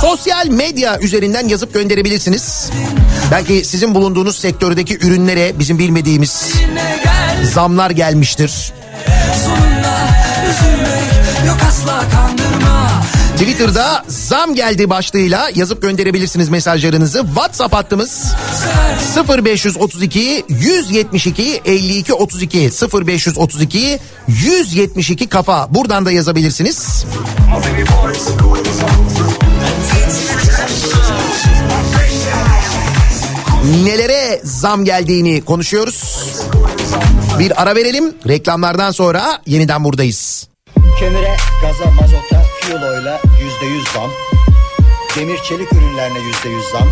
S2: Sosyal medya üzerinden yazıp gönderebilirsiniz. Belki sizin bulunduğunuz sektördeki ürünlere bizim bilmediğimiz zamlar gelmiştir.
S1: sonunda üzülmek yok asla kandırma
S2: Twitter'da zam geldi başlığıyla yazıp gönderebilirsiniz mesajlarınızı. WhatsApp hattımız 0532 172 52 32 0532 172 kafa. Buradan da yazabilirsiniz. Nelere zam geldiğini konuşuyoruz. Bir ara verelim. Reklamlardan sonra yeniden buradayız.
S10: Kömüre, gaza, mazota, yüzde yüz zam. Demir çelik ürünlerine yüzde yüz zam.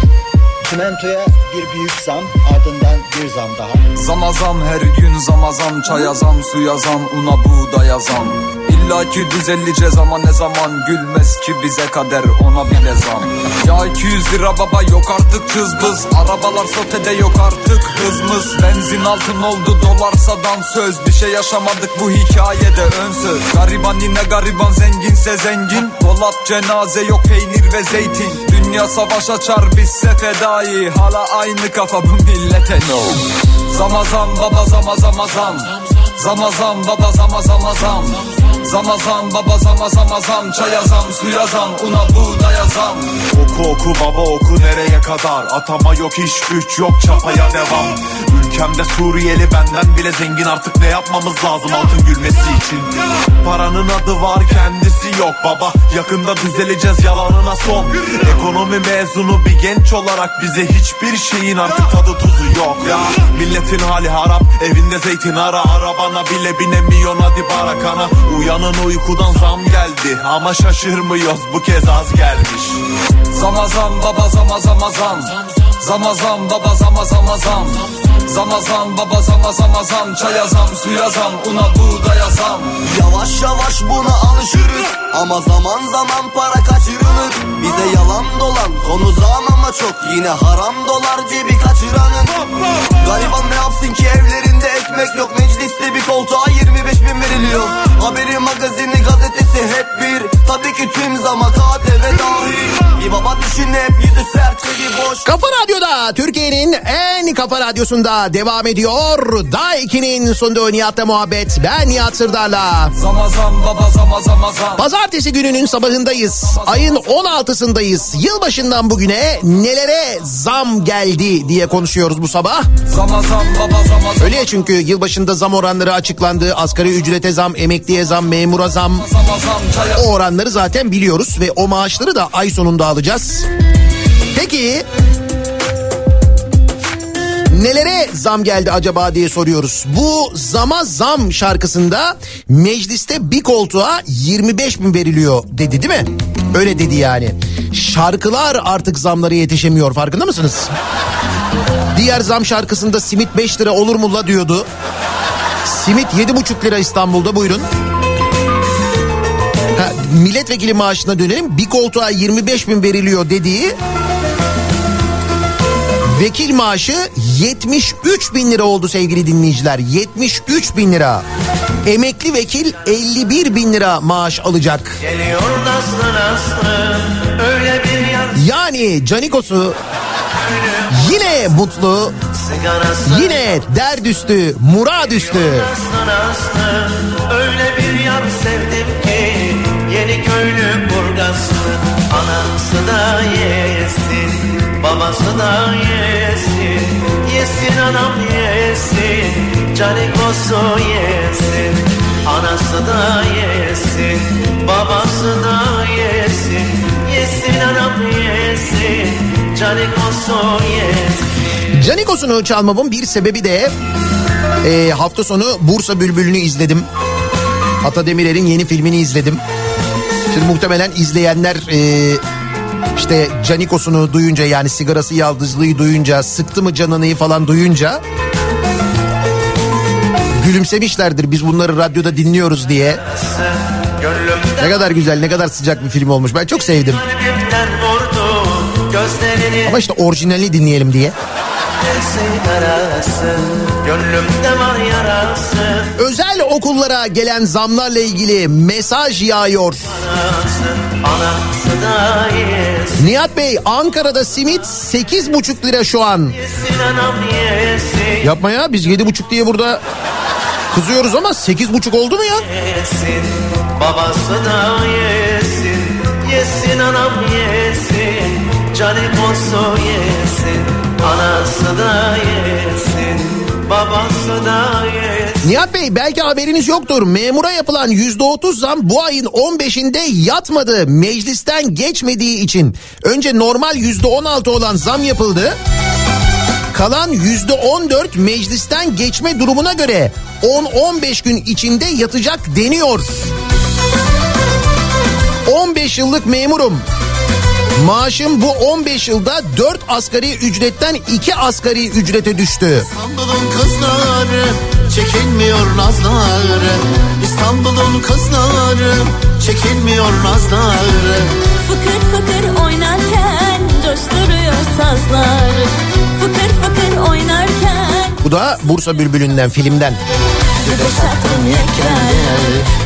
S10: Çimentoya bir büyük zam ardından bir zam daha.
S8: Zama zam her gün zama zam Çaya zam suya zam una buğdaya zam. İlla ki düzellice zaman ne zaman Gülmez ki bize kader ona bile zam. Ya 200 lira baba yok artık cızbız Arabalar sotede yok artık hızmız Benzin altın oldu dolarsadan söz Bir şey yaşamadık bu hikayede ön söz Gariban yine gariban zenginse zengin. Dolap cenaze yok peynir ve zeytin Dünya savaş açar bizse fedai. Hala aynı kafa bu millete. No. Zama zam baba zama zama zam Zama zam baba zama zam Zama zam baba zama zama zam Çaya zam suya zam una buğdaya zam.
S11: Oku oku baba oku nereye kadar? Atama yok iş güç yok çapaya devam. Ülkemde Suriyeli benden bile zengin Artık ne yapmamız lazım? Altın gülmesi için. Paranın adı var kendisi yok baba. Yakında düzeleceğiz yalanına son. Ekonomi mezunu bir genç olarak Bize hiçbir şeyin artık tadı tuzu yok ya. Milletin hali harap evinde zeytin ara Arabana bile binemiyorsun. Hadi barakana Uyanın uykudan zam geldi Ama şaşırmıyoruz bu kez az gelmiş.
S8: Zama zam baba zama zama zam Zama zam baba zama zama zam Zama zam baba zama zama zam Çaya zam suya zam una buğdaya zam
S12: Yavaş yavaş buna alışırız. Ama zaman zaman para kaçırılır. Bize yalan dolan konu zam ama çok. Yine haram dolar cebi kaçıranın. Gariban ne yapsın ki evlerinde ekmek yok. Mecliste bir koltuğa 25 bin veriliyor. Haberi magazini gazetesi hep bir. Tabii ki tüm zama KTV dahil. Bir baba düşün hep yüzü sert cebi boş.
S2: Kafa Radyo'da Türkiye'nin en kafa radyosunda devam ediyor. Daiki'nin sunduğu Nihat'la muhabbet. Ben Nihat Sırdar'la. Pazartesi gününün sabahındayız. Ayın 16'sındayız. Yılbaşından bugüne nelere zam geldi diye konuşuyoruz bu sabah.
S8: Zama zam baba zama zam
S2: Öyle çünkü yılbaşında zam oranları açıklandı. Asgari ücrete zam, emekliye zam, memura zam. O oranları zaten biliyoruz ve o maaşları da ay sonunda alacağız. Peki nelere zam geldi acaba diye soruyoruz. Bu zama zam şarkısında mecliste bir koltuğa 25 bin veriliyor dedi değil mi? Öyle dedi yani. Şarkılar artık zamlara yetişemiyor farkında mısınız? Diğer zam şarkısında simit 5 lira olur mu la diyordu. Simit 7,5 lira İstanbul'da buyurun. Ha, milletvekili maaşına dönelim. Bir koltuğa 25 bin veriliyor dediği vekil maaşı 73 bin lira oldu sevgili dinleyiciler. 73 bin lira. Emekli vekil 51 bin lira maaş alacak.
S13: Nasıl nasıl
S2: Yani Canikos'u Yine mutlu, yine dert üstü, murad üstü.
S13: Öyle bir yar sevdim ki Yeni köylü burgaslı Anası da yesin Babası da yesin Yesin anam yesin Canikosu yesin Anası da yesin Babası da yesin Yesin anam yesin Canikosu yesin
S2: Canikos'unu çalmamın bir sebebi de e, hafta sonu Bursa Bülbülü'nü izledim. Ata Demirer'in yeni filmini izledim. Şimdi muhtemelen izleyenler e, işte Canikos'unu duyunca yani sigarası yaldızlığı duyunca sıktı mı canını falan duyunca gülümsemişlerdir biz bunları radyoda dinliyoruz diye. Ne kadar güzel ne kadar sıcak bir film olmuş ben çok sevdim. Ama işte orijinalini dinleyelim diye. Özel okullara gelen zamlarla ilgili mesaj yağıyor.
S13: Anası
S2: Nihat Bey Ankara'da simit 8,5 lira şu an.
S13: Yesin anam yesin
S2: Yapma ya biz 7,5 diye burada kızıyoruz ama 8,5 oldu mu ya?
S13: yesin Babası da yesin Yesin anam yesin Canikosu yesin Anası da yesin Babası da yesin
S2: Nihat Bey belki haberiniz yoktur. Memura yapılan %30 zam bu ayın 15'inde yatmadı. Meclisten geçmediği için. Önce normal %16 olan zam yapıldı. Kalan %14 meclisten geçme durumuna göre 10-15 gün içinde yatacak deniyor. 15 yıllık memurum. Maaşım bu 15 yılda 4 asgari ücretten 2 asgari ücrete düştü.
S14: İstanbul'un kızları çekilmiyor nazları. İstanbul'un kızları çekilmiyor nazları.
S5: Fıkır fıkır oynarken coşturuyor sazlar Fıkır fıkır oynarken
S2: Bu da Bursa Bülbülü'nden filmden.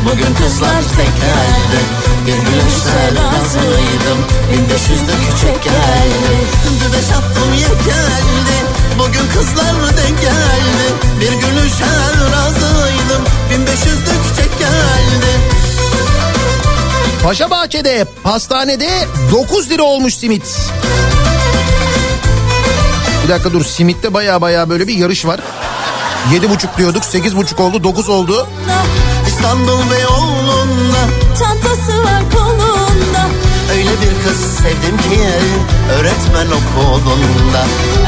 S14: Bugün kızlar tekeldi Bir gülüşe razıydım 1500'lük çek geldi Güneş attım yekeldi Bugün kızlar denk geldi. Bir gülüşe razıydım 1500'lük çek geldi
S2: Paşa Bahçe'de pastanede 9 lira olmuş simit. Bir dakika dur simitte baya baya böyle bir yarış var. 7,5 diyorduk 8,5 oldu 9 oldu.
S14: İstanbul Beyoğlu'nda
S5: çantası var kolunda
S14: Öyle bir kız sevdim ki öğretmen okulunda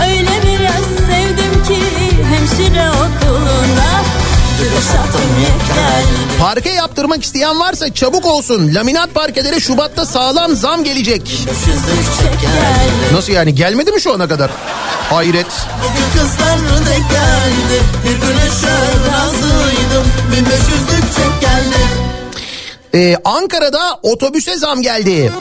S5: Öyle bir sevdim ki hemşire okulunda
S2: Parke yaptırmak isteyen varsa çabuk olsun. Laminat parkelere Şubat'ta sağlam zam gelecek. Nasıl yani gelmedi mi şu ana kadar? Hayret.
S14: Bugün kızlar denk geldi Bir güneşe razıydım 1500'lük çek geldi
S2: Ee, Ankara'da otobüse zam geldi.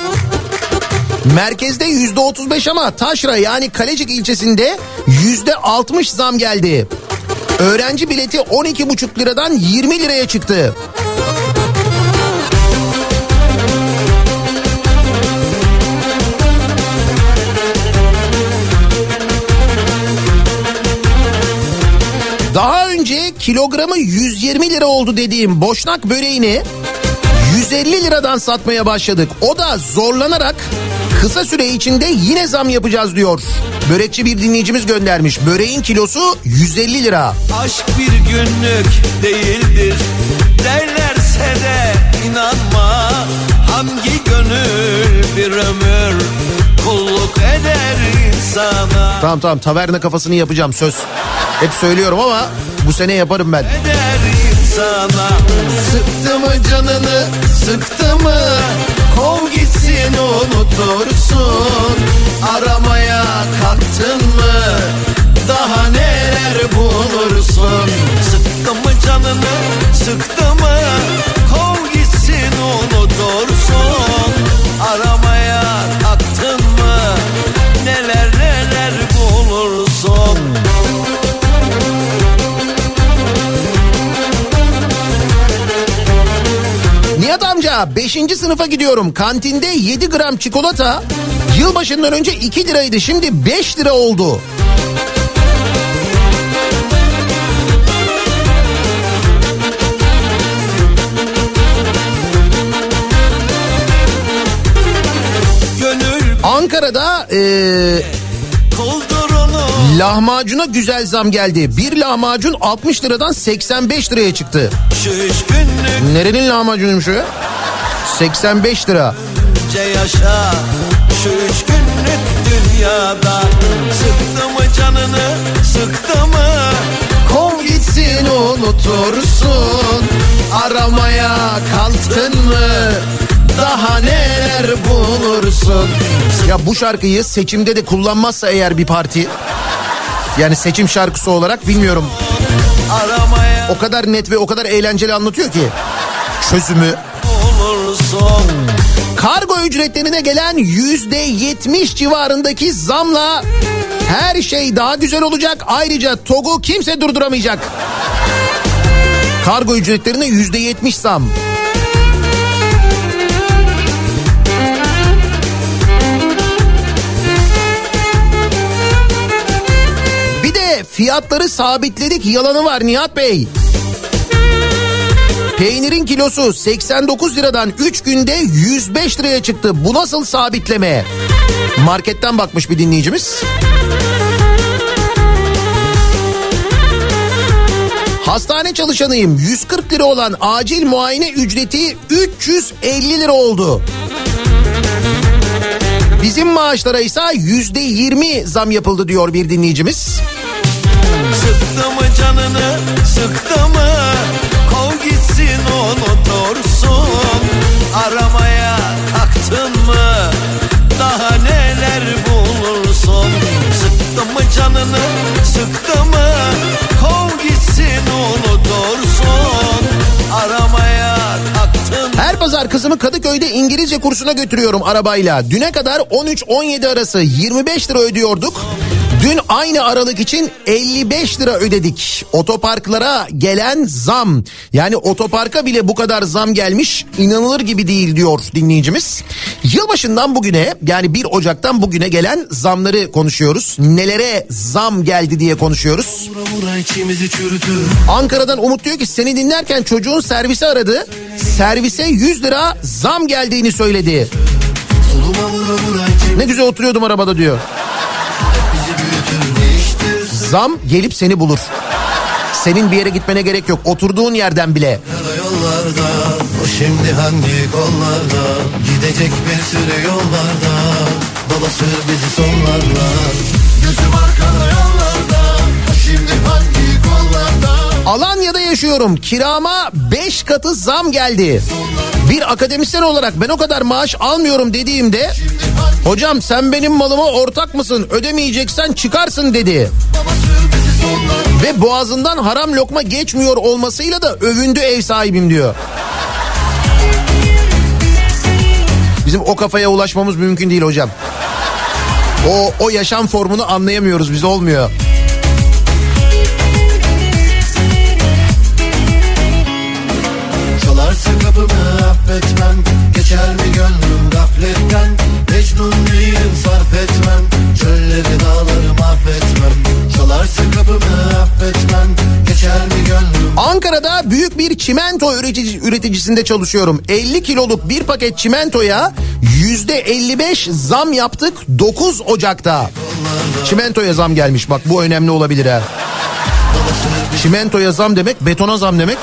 S2: Merkezde yüzde 35 ama Taşra yani Kalecik ilçesinde yüzde 60 zam geldi. Öğrenci bileti 12,5 liradan 20 liraya çıktı. Daha önce kilogramı 120 lira oldu dediğim boşnak böreğini 150 liradan satmaya başladık. O da zorlanarak kısa süre içinde yine zam yapacağız diyor. Börekçi bir dinleyicimiz göndermiş. Böreğin kilosu 150 lira.
S13: Aşk bir günlük değildir Derlerse de inanma Hangi gönül bir ömür Kulluk eder insana
S2: Tamam tamam taverna kafasını yapacağım söz. Hep söylüyorum ama bu sene yaparım ben.
S13: Eder insana Sıktı mı canını sıktı mı? Kov gitsin unutursun. Aramaya kalktın mı? Daha neler bulursun? Sıktı mı canını sıktı mı
S2: mesela 5. sınıfa gidiyorum. Kantinde 7 gram çikolata yılbaşından önce 2 liraydı. Şimdi 5 lira oldu. Ankara'da e, lahmacuna güzel zam geldi. Bir lahmacun 60 liradan 85 liraya çıktı. Nerenin lahmacunuymuş o ya? 85 lira.
S13: yaşa şu üç günlük dünyada. Sıktı mı canını sıktı mı?
S2: Kov gitsin unutursun. Aramaya kalktın mı? Daha neler bulursun? Ya bu şarkıyı seçimde de kullanmazsa eğer bir parti Yani seçim şarkısı olarak bilmiyorum.
S13: Aramaya
S2: O kadar net ve o kadar eğlenceli anlatıyor ki. Çözümü
S13: bulursun
S2: Kargo ücretlerine gelen yüzde yetmiş civarındaki zamla her şey daha güzel olacak. Ayrıca TOG'u kimse durduramayacak. Kargo ücretlerine yüzde yetmiş zam. Bir de fiyatları sabitledik yalanı var Nihat Bey. Peynirin kilosu 89 liradan 3 günde 105 liraya çıktı. Bu nasıl sabitleme? Marketten bakmış bir dinleyicimiz. Hastane çalışanıyım. 140 lira olan acil muayene ücreti 350 lira oldu. Bizim maaşlara ise yüzde yirmi zam yapıldı diyor bir dinleyicimiz.
S13: Sıktı mı canını sıktı mı Gitsin unutursun. Aramaya kalktın mı Daha neler bulursun? Sıktı mı canını sıktı mı? Kov gitsin unutursun. Aramaya
S2: Her pazar kızımı Kadıköy'de İngilizce kursuna götürüyorum arabayla. Düne kadar 13-17 arası 25 lira ödüyorduk. Dün aynı aralık için 55 lira ödedik. Otoparklara gelen zam. Yani otoparka bile bu kadar zam gelmiş inanılır gibi değil diyor dinleyicimiz. Yılbaşından bugüne yani 1 Ocak'tan bugüne gelen zamları konuşuyoruz. Nelere zam geldi diye konuşuyoruz. Ankara'dan Umut diyor ki seni dinlerken çocuğun servisi aradı. Servise 100 lira zam geldiğini söyledi. Ne güzel oturuyordum arabada diyor. Zam gelip seni bulur. Senin bir yere gitmene gerek yok. Oturduğun yerden bile.
S14: yollarda O şimdi hangi kollarda Gidecek bir sürü yol var da Dolaşır bizi sonlarla Gözüm arkada yollarda O şimdi hangi
S2: Alanya'da yaşıyorum. Kirama 5 katı zam geldi. Bir akademisyen olarak ben o kadar maaş almıyorum dediğimde hocam sen benim malıma ortak mısın ödemeyeceksen çıkarsın dedi. Ve boğazından haram lokma geçmiyor olmasıyla da övündü ev sahibim diyor. Bizim o kafaya ulaşmamız mümkün değil hocam. O, o yaşam formunu anlayamıyoruz biz olmuyor.
S14: Mecnun değilim sarf etmem Çölleri dağları mahvetmem Çalarsın kapımı affetmem Geçer mi gönlüm
S2: Ankara'da büyük bir çimento üretici, üreticisinde çalışıyorum. 50 kiloluk bir paket çimentoya yüzde 55 zam yaptık 9 Ocak'ta. Çimentoya zam gelmiş bak bu önemli olabilir ha. Çimentoya zam demek betona zam demek.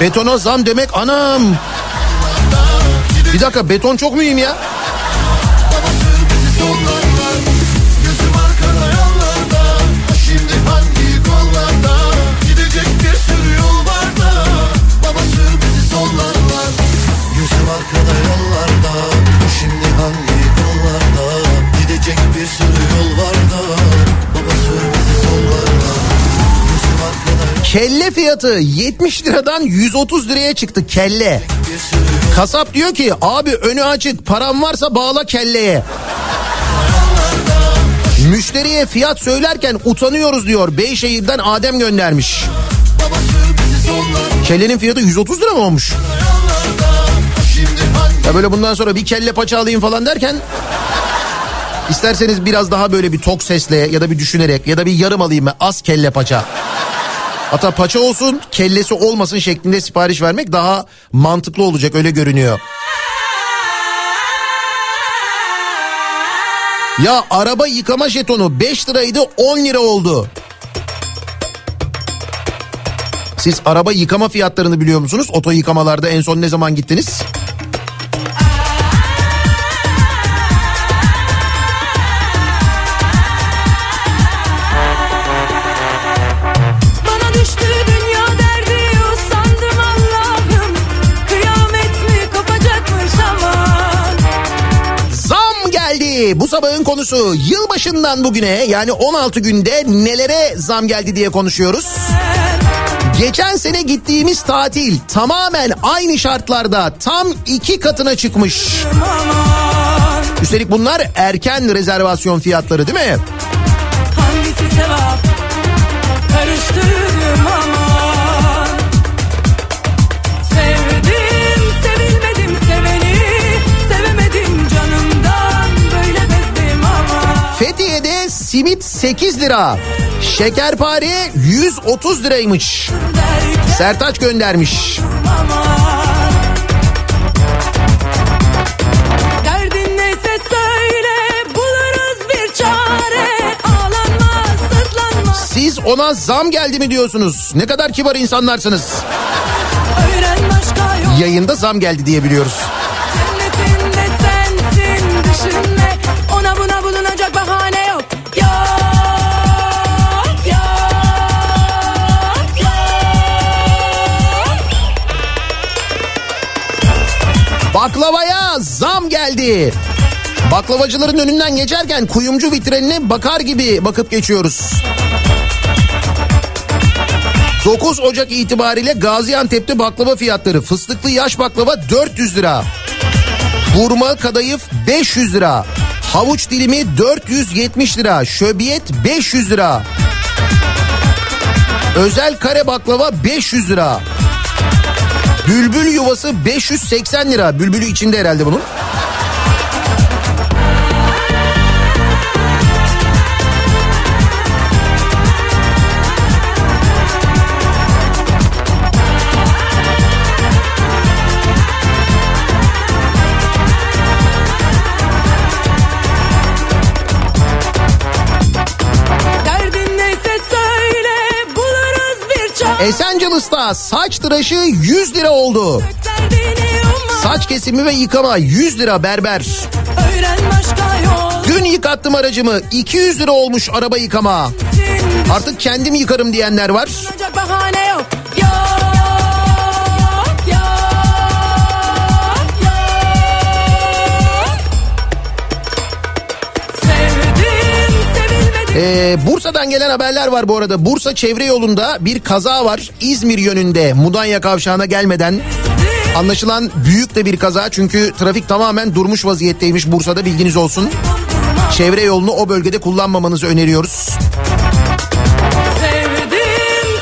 S2: Betona zam demek anam. Bir dakika beton çok mühim ya. Kelle fiyatı 70 liradan 130 liraya çıktı kelle. Kasap diyor ki abi önü açık param varsa bağla kelleye. Müşteriye fiyat söylerken utanıyoruz diyor. Beyşehir'den Adem göndermiş. Kellenin fiyatı 130 lira mı olmuş? Ya böyle bundan sonra bir kelle paça alayım falan derken isterseniz biraz daha böyle bir tok sesle ya da bir düşünerek ya da bir yarım alayım ben az kelle paça. Hatta paça olsun kellesi olmasın şeklinde sipariş vermek daha mantıklı olacak öyle görünüyor. Ya araba yıkama jetonu 5 liraydı 10 lira oldu. Siz araba yıkama fiyatlarını biliyor musunuz? Oto yıkamalarda en son ne zaman gittiniz? Bu sabahın konusu yılbaşından bugüne yani 16 günde nelere zam geldi diye konuşuyoruz. Geçen sene gittiğimiz tatil tamamen aynı şartlarda tam iki katına çıkmış. Üstelik bunlar erken rezervasyon fiyatları değil mi?
S5: Hangisi sevap karıştırdım aman
S2: simit 8 lira. Şekerpare 130 liraymış. Sertaç göndermiş. Siz ona zam geldi mi diyorsunuz? Ne kadar kibar insanlarsınız. Yayında zam geldi diye biliyoruz. Baklavaya zam geldi. Baklavacıların önünden geçerken kuyumcu vitrinine bakar gibi bakıp geçiyoruz. 9 Ocak itibariyle Gaziantep'te baklava fiyatları fıstıklı yaş baklava 400 lira. Burma kadayıf 500 lira. Havuç dilimi 470 lira. Şöbiyet 500 lira. Özel kare baklava 500 lira. Bülbül yuvası 580 lira. Bülbülü içinde herhalde bunun. Saç tıraşı 100 lira oldu. Saç kesimi ve yıkama 100 lira berber. Dün yıkattım aracımı 200 lira olmuş araba yıkama. Artık kendim yıkarım diyenler var.
S5: bahane Yok yok
S2: Ee, Bursa'dan gelen haberler var bu arada. Bursa çevre yolunda bir kaza var. İzmir yönünde Mudanya kavşağına gelmeden. Anlaşılan büyük de bir kaza çünkü trafik tamamen durmuş vaziyetteymiş Bursa'da bilginiz olsun. Çevre yolunu o bölgede kullanmamanızı öneriyoruz.
S5: Sevdim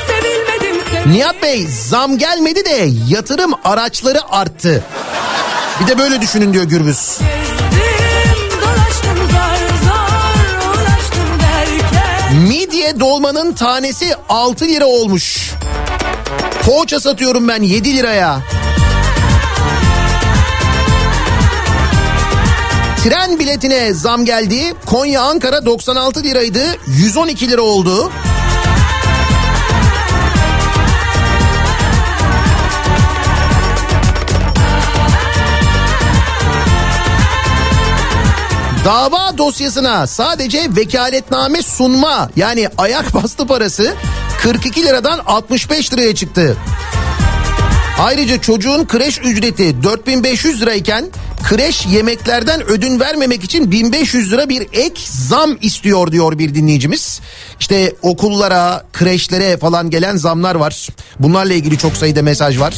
S5: sevdim
S2: Nihat Bey zam gelmedi de yatırım araçları arttı. Bir de böyle düşünün diyor Gürbüz.
S5: dolaştım
S2: Midye dolmanın tanesi 6 lira olmuş. Poğaça satıyorum ben 7 liraya. Tren biletine zam geldi. Konya Ankara 96 liraydı. 112 lira oldu. Dava dosyasına sadece vekaletname sunma yani ayak [laughs] bastı parası 42 liradan 65 liraya çıktı. Ayrıca çocuğun kreş ücreti 4500 lirayken kreş yemeklerden ödün vermemek için 1500 lira bir ek zam istiyor diyor bir dinleyicimiz. İşte okullara, kreşlere falan gelen zamlar var. Bunlarla ilgili çok sayıda mesaj var.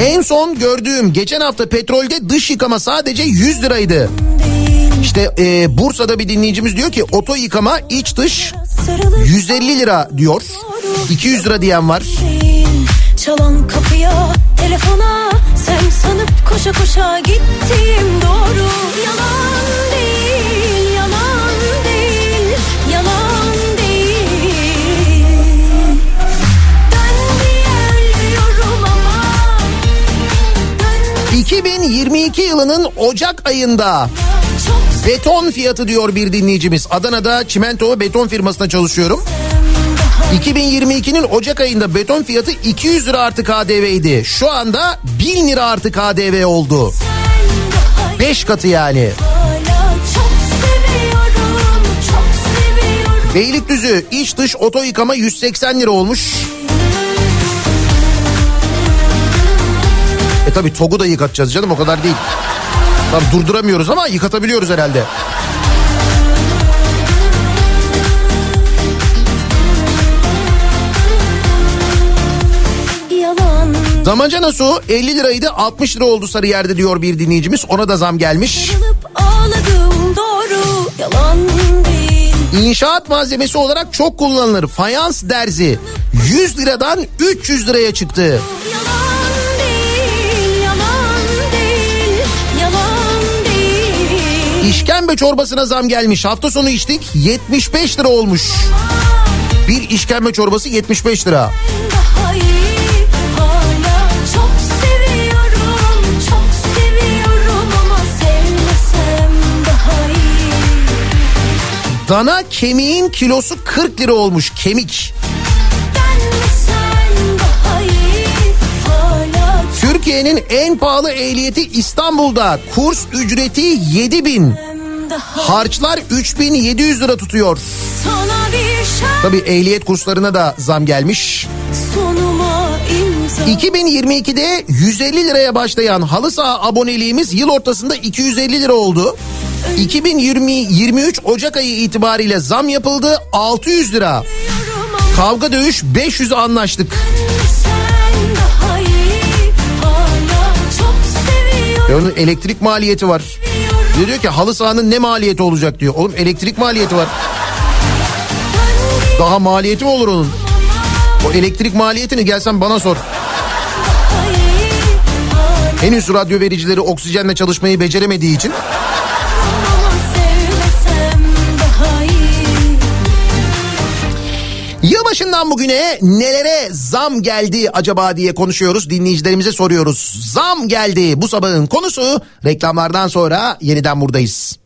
S2: En son gördüğüm geçen hafta petrolde dış yıkama sadece 100 liraydı. İşte e, Bursa'da bir dinleyicimiz diyor ki oto yıkama iç dış 150 lira diyor. 200 lira diyen var.
S5: Çalan kapıya telefona Sen sanıp koşa koşa gittim doğru Yalan
S2: 2022 yılının Ocak ayında beton fiyatı diyor bir dinleyicimiz. Adana'da çimento beton firmasında çalışıyorum. 2022'nin Ocak ayında beton fiyatı 200 lira artı KDV idi. Şu anda 1000 lira artı KDV oldu. 5 katı yani. Beylikdüzü iç dış oto yıkama 180 lira olmuş. E tabi TOG'u da yıkatacağız canım o kadar değil. Tam durduramıyoruz ama yıkatabiliyoruz herhalde. Damacana su 50 liraydı 60 lira oldu Sarıyer'de diyor bir dinleyicimiz. Ona da zam gelmiş.
S5: ağladım doğru
S2: İnşaat malzemesi olarak çok kullanılır. Fayans derzi 100 liradan 300 liraya çıktı.
S5: yalan
S2: İşkembe çorbasına zam gelmiş. Hafta sonu içtik 75 lira olmuş. Bir işkembe çorbası 75 lira. Dana kemiğin kilosu 40 lira olmuş kemik. Türkiye'nin en pahalı ehliyeti İstanbul'da. Kurs ücreti 7000. Harçlar 3700 lira tutuyor. Tabii ehliyet kurslarına da zam gelmiş.
S5: sonuma imza
S2: 2022'de 150 liraya başlayan halı saha aboneliğimiz yıl ortasında 250 lira oldu. 2020 23 Ocak ayı itibariyle zam yapıldı 600 lira. Kavga dövüş 500 anlaştık. Ya onun elektrik maliyeti var. Diyor, diyor ki halı sahanın ne maliyeti olacak diyor. Oğlum elektrik maliyeti var. Daha maliyeti mi olur onun? O elektrik maliyetini gelsen bana sor. Henüz radyo vericileri oksijenle çalışmayı beceremediği için Yılbaşından bugüne nelere zam geldi acaba diye konuşuyoruz. Dinleyicilerimize soruyoruz. Zam geldi bu sabahın konusu. Reklamlardan sonra yeniden buradayız.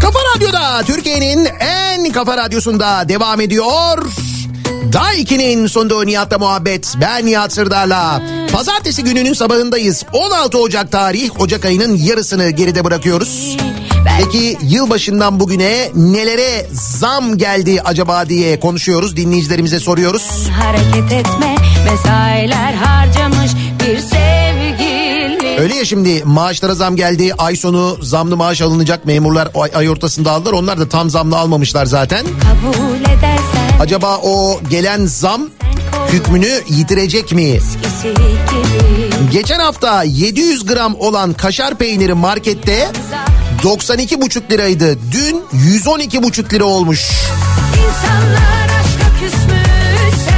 S2: Kafa Radyo'da Türkiye'nin en kafa radyosunda devam ediyor. Daiki'nin sonunda Nihat'la muhabbet. Ben Nihat Sırdar'la. Pazartesi gününün sabahındayız. 16 Ocak tarih Ocak ayının yarısını geride bırakıyoruz. Peki yılbaşından bugüne nelere zam geldi acaba diye konuşuyoruz. Dinleyicilerimize soruyoruz.
S5: hareket etme mesailer harcamış bir sevgili
S2: Öyle ya şimdi maaşlara zam geldi. Ay sonu zamlı maaş alınacak. Memurlar ay, ay ortasında aldılar. Onlar da tam zamlı almamışlar zaten.
S5: kabul edersen
S2: Acaba o gelen zam hükmünü yitirecek mi? Geçen hafta 700 gram olan kaşar peyniri markette 92,5 liraydı. Dün 112,5 lira olmuş.
S5: küsmüş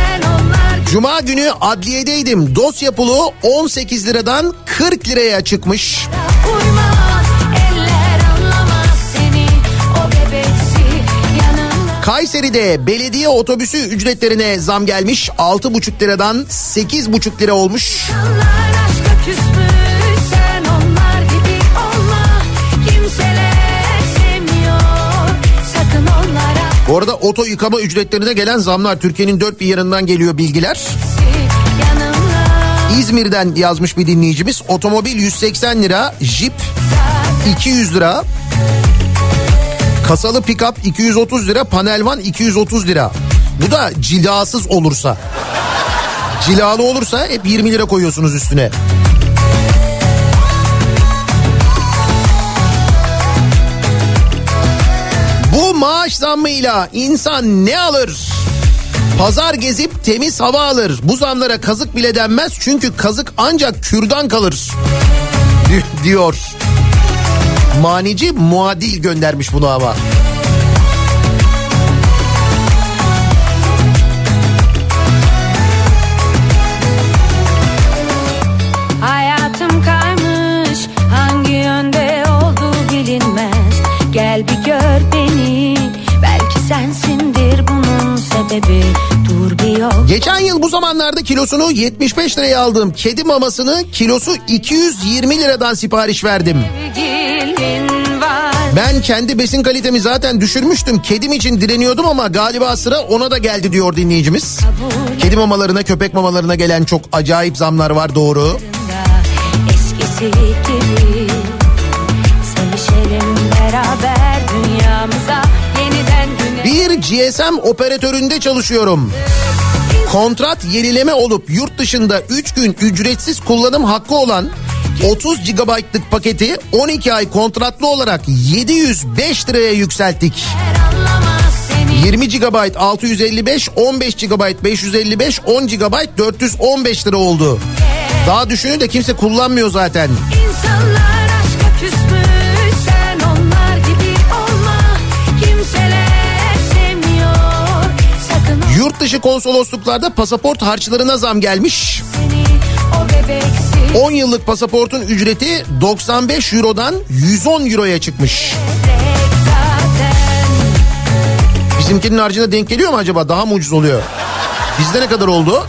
S2: Cuma günü adliyedeydim. Dosya pulu 18 liradan 40 liraya çıkmış.
S5: uymaz
S2: Kayseri'de belediye otobüsü ücretlerine zam gelmiş. 6,5 liradan 8,5 lira olmuş.
S5: küsmüş
S2: Bu arada oto yıkama ücretlerine gelen zamlar Türkiye'nin dört bir yanından geliyor bilgiler. İzmir'den yazmış bir dinleyicimiz. Otomobil 180 lira, Jeep 200 lira. Kasalı pick-up 230 lira, panel van 230 lira. Bu da cilasız olursa. Cilalı olursa hep 20 lira koyuyorsunuz üstüne. Bu maaş zammıyla insan ne alır? Pazar gezip temiz hava alır. Bu zamlara kazık bile denmez çünkü kazık ancak kürdan kalır. [laughs] Di- diyor. Manici muadil göndermiş bunu ama. Zamanlarda kilosunu 75 liraya aldığım kedi mamasını kilosu 220 liradan sipariş verdim. Ben kendi besin kalitemi zaten düşürmüştüm. Kedim için direniyordum ama galiba sıra ona da geldi diyor dinleyicimiz. Kedi mamalarına, köpek mamalarına gelen çok acayip zamlar var doğru.
S5: Eskisi gibi Sevişelim beraber dünyamıza
S2: Bir GSM operatöründe çalışıyorum. Kontrat yenileme olup yurt dışında 3 gün ücretsiz kullanım hakkı olan 30 GB'lık paketi 12 ay kontratlı olarak 705 liraya yükselttik. 20 GB 655, 15 GB 555, 10 GB 415 lira oldu. Daha düşünün de kimse kullanmıyor zaten.
S5: İnsanlar
S2: dışı konsolosluklarda pasaport harçlarına zam gelmiş.
S5: seni o bebeksi
S2: 10 yıllık pasaportun ücreti 95 Euro'dan 110 Euro'ya çıkmış. Bizimkinin harcına denk geliyor mu acaba? Daha mı ucuz oluyor? Bizde ne kadar oldu?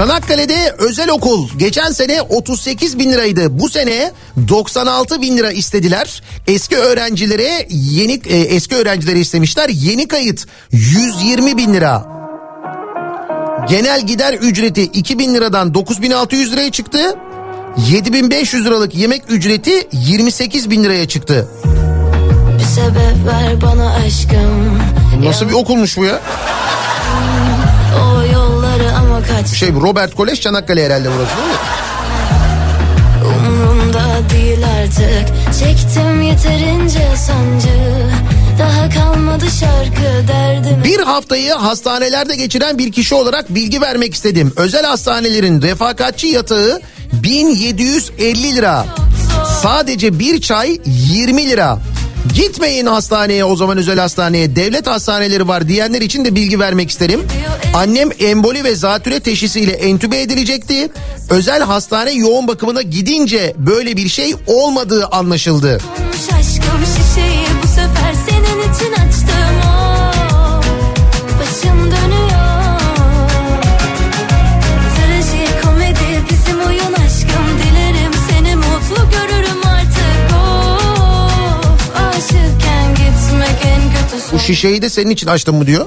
S2: Çanakkale'de özel okul geçen sene 38 bin liraydı. Bu sene 96 bin lira istediler. Eski öğrencilere yeni e, eski öğrencileri istemişler. Yeni kayıt 120 bin lira. Genel gider ücreti 2000 liradan 9600 liraya çıktı. 7500 liralık yemek ücreti 28 bin liraya çıktı.
S5: Bir sebep ver bana aşkım
S2: Nasıl bir okulmuş bu ya?
S5: Kaç
S2: Şey Robert Kolej Çanakkale herhalde burası değil mi?
S5: Umrumda değil artık Çektim yeterince sancı Daha kalmadı şarkı derdim
S2: Bir haftayı hastanelerde geçiren bir kişi olarak bilgi vermek istedim. Özel hastanelerin refakatçi yatağı 1750 lira. Sadece bir çay 20 lira. Gitmeyin hastaneye o zaman özel hastaneye devlet hastaneleri var diyenler için de bilgi vermek isterim. Annem emboli ve zatüre teşhisiyle entübe edilecekti. Özel hastane yoğun bakımına gidince böyle bir şey olmadığı anlaşıldı.
S5: Aşkım şişeyi bu sefer senin için açtım oh, Başım dönüyor
S2: şişeyi de senin için açtım mı diyor.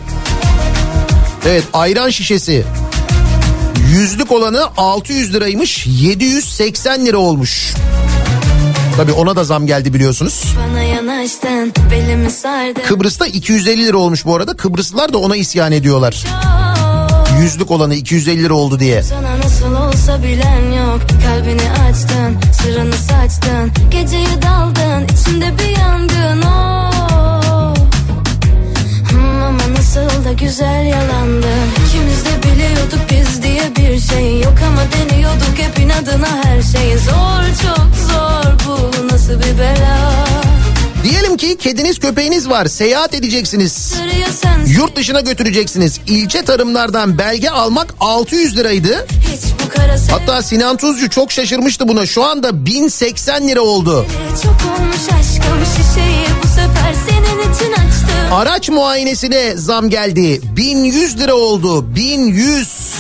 S2: Evet ayran şişesi. Yüzlük olanı 600 liraymış 780 lira olmuş. Tabii ona da zam geldi biliyorsunuz.
S5: Yanaştın
S2: Kıbrıs'ta 250 lira olmuş bu arada. Kıbrıslılar da ona isyan ediyorlar. Yüzlük olanı 250 lira oldu diye.
S5: Sana nasıl olsa bilen yok Kalbini açtın sırrını saçtın Geceyi daldın içinde bir yangın oh. Nasıl da güzel yalandın İkimiz de biliyorduk biz diye bir şey yok Ama deniyorduk hep inadına her şey Zor çok zor bu nasıl bir bela
S2: Diyelim ki kediniz köpeğiniz var. Seyahat edeceksiniz. Yurt dışına götüreceksiniz. İlçe tarımlardan belge almak 600 liraydı. Hatta Sinan Tuzcu çok şaşırmıştı buna. Şu anda 1080 lira oldu.
S5: Çok olmuş aşkım şişeyi
S2: Araç muayenesine zam geldi. 1100 lira oldu. 1100.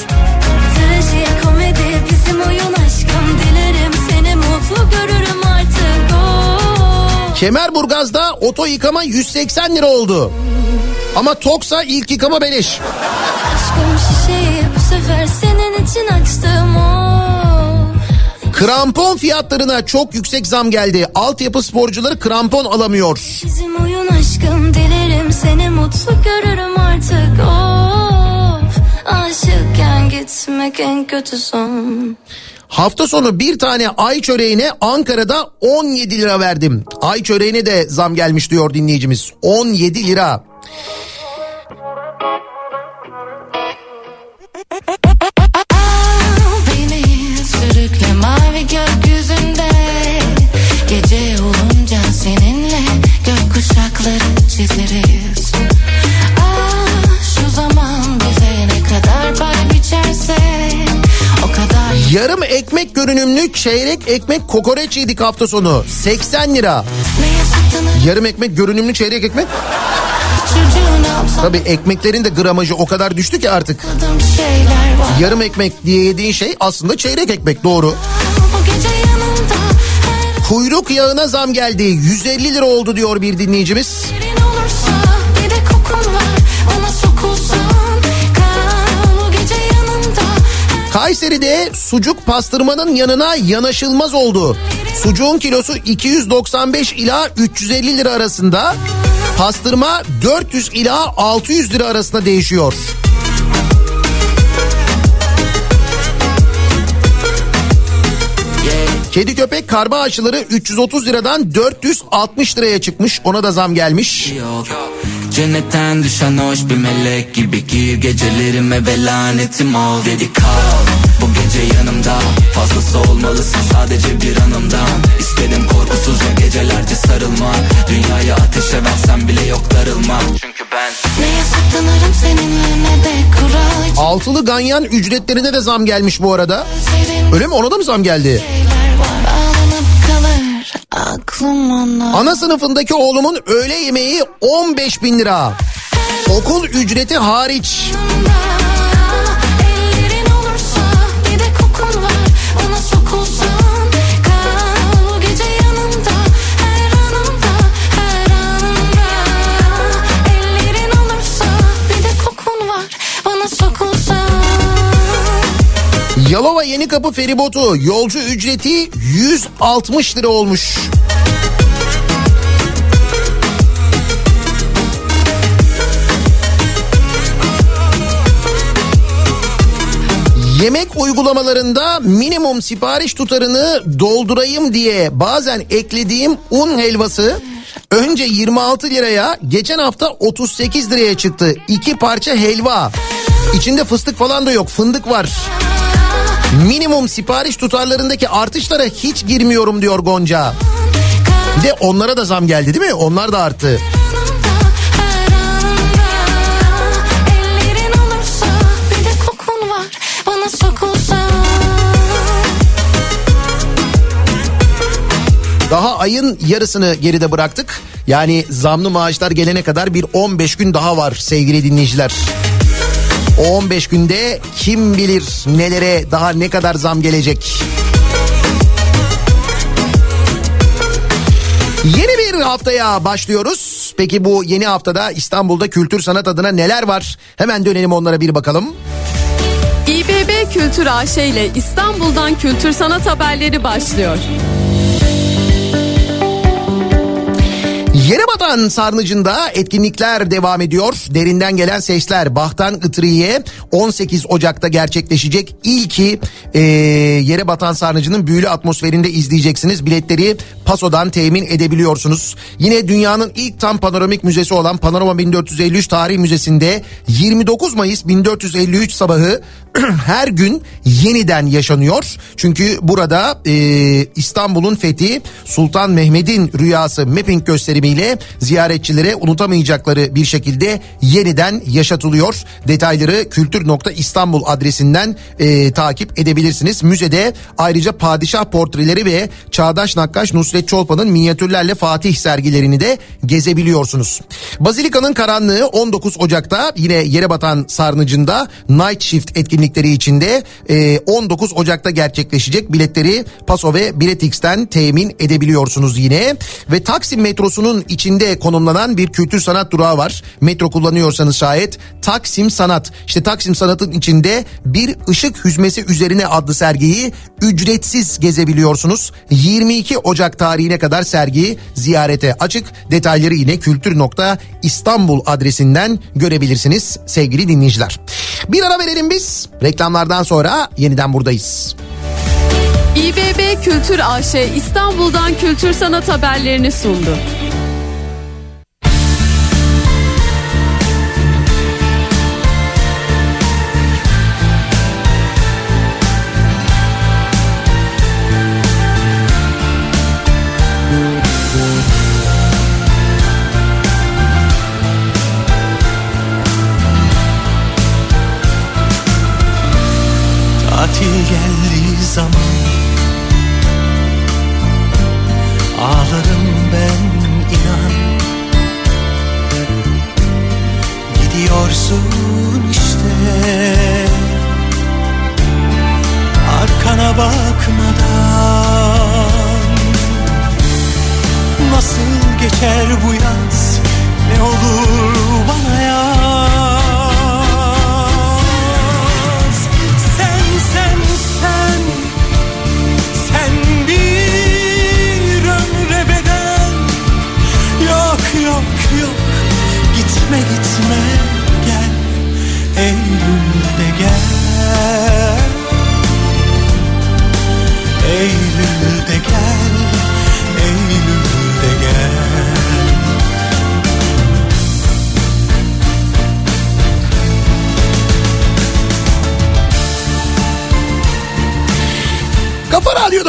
S5: Trajikomedi bizim oyun aşkım Dilerim seni mutlu görürüm artık oh.
S2: Kemerburgaz'da oto yıkama 180 lira oldu. Ama Toksa ilk yıkama beleş.
S5: Aşkım şişeyi bu sefer senin için açtım oh.
S2: Krampon fiyatlarına çok yüksek zam geldi. Altyapı sporcuları krampon alamıyor.
S5: Bizim oyun aşkım Dilerim seni mutlu görürüm artık of Aşıkken gitmek en kötü son
S2: Hafta sonu bir tane ay çöreğine Ankara'da 17 lira verdim. Ay çöreğine de zam gelmiş diyor dinleyicimiz. 17 lira.
S15: Çizeriz Ah şu zaman bize ne kadar pay biçerse O kadar
S2: Yarım ekmek görünümlü çeyrek ekmek kokoreç yedik hafta sonu. 80 lira. Yarım ekmek görünümlü çeyrek ekmek. Tabii ekmeklerin de gramajı o kadar düştü ki artık. Yarım ekmek diye yediğin şey aslında çeyrek ekmek doğru. Kuyruk yağına zam geldi. 150 lira oldu diyor bir dinleyicimiz.
S15: Yerin olursa bir de kokun var Ona sokulsan kal Bu gece yanımda
S2: Kayseri'de sucuk pastırmanın yanına yanaşılmaz oldu. Sucuğun kilosu 295 ila 350 lira arasında. Pastırma 400 ila 600 lira arasında değişiyor. Kedi köpek karma aşıları 330 liradan 460 liraya çıkmış. Ona da zam gelmiş.
S16: yok Cennetten düşen hoş bir melek gibi gir Gecelerime ve lanetim ol Dedi kal gece yanımda Fazlası olmalısın sadece bir anımdan İstedim korkusuzca gecelerce sarılmak Dünyayı ateşe versem bile yok darılmak Çünkü ben
S15: Neye saklanırım seninle ne de kural
S2: Altılı ganyan ücretlerine de zam gelmiş bu arada. Öyle mi? Ona da mı zam geldi? Ana sınıfındaki oğlumun öğle yemeği 15 bin lira. Okul ücreti hariç. Yalova Yeni Kapı feribotu yolcu ücreti 160 lira olmuş. Yemek uygulamalarında minimum sipariş tutarını doldurayım diye bazen eklediğim un helvası önce 26 liraya geçen hafta 38 liraya çıktı. İki parça helva. İçinde fıstık falan da yok fındık var. Minimum sipariş tutarlarındaki artışlara hiç girmiyorum diyor Gonca. Bir de onlara da zam geldi değil mi? Onlar da arttı. Daha ayın yarısını geride bıraktık. Yani zamlı maaşlar gelene kadar bir 15 gün daha var sevgili dinleyiciler. O 15 günde kim bilir nelere daha ne kadar zam gelecek. Yeni bir haftaya başlıyoruz. Peki bu yeni haftada İstanbul'da kültür sanat adına neler var? Hemen dönelim onlara bir bakalım.
S17: İBB Kültür AŞ ile İstanbul'dan kültür sanat haberleri başlıyor.
S2: Yerebatan Sarnıcı'nda etkinlikler devam ediyor. Derinden gelen sesler Bahtan Itriye 18 Ocak'ta gerçekleşecek. İlki e, Yerebatan Sarnıcı'nın büyülü atmosferinde izleyeceksiniz. Biletleri Paso'dan temin edebiliyorsunuz. Yine dünyanın ilk tam panoramik müzesi olan Panorama 1453 Tarih Müzesi'nde 29 Mayıs 1453 sabahı [clears throat] her gün yeniden yaşanıyor. Çünkü burada e, İstanbul'un fethi Sultan Mehmet'in rüyası mapping gösterimiyle ziyaretçilere unutamayacakları bir şekilde yeniden yaşatılıyor. Detayları kültür.istanbul adresinden e, takip edebilirsiniz. Müzede ayrıca padişah portreleri ve Çağdaş Nakkaş Nusret Çolpan'ın minyatürlerle Fatih sergilerini de gezebiliyorsunuz. Bazilika'nın karanlığı 19 Ocak'ta yine Yerebatan Sarnıcı'nda Night Shift etkinlikleri içinde e, 19 Ocak'ta gerçekleşecek. Biletleri Paso ve Biletix'ten temin edebiliyorsunuz yine. Ve Taksim metrosunun içinde konumlanan bir kültür sanat durağı var. Metro kullanıyorsanız şayet Taksim Sanat. İşte Taksim Sanat'ın içinde bir ışık hüzmesi üzerine adlı sergiyi ücretsiz gezebiliyorsunuz. 22 Ocak tarihine kadar sergi ziyarete açık. Detayları yine kültür.istanbul adresinden görebilirsiniz sevgili dinleyiciler. Bir ara verelim biz. Reklamlardan sonra yeniden buradayız.
S17: İBB Kültür AŞ İstanbul'dan kültür sanat haberlerini sundu.
S1: Geçer bu yaz Ne olur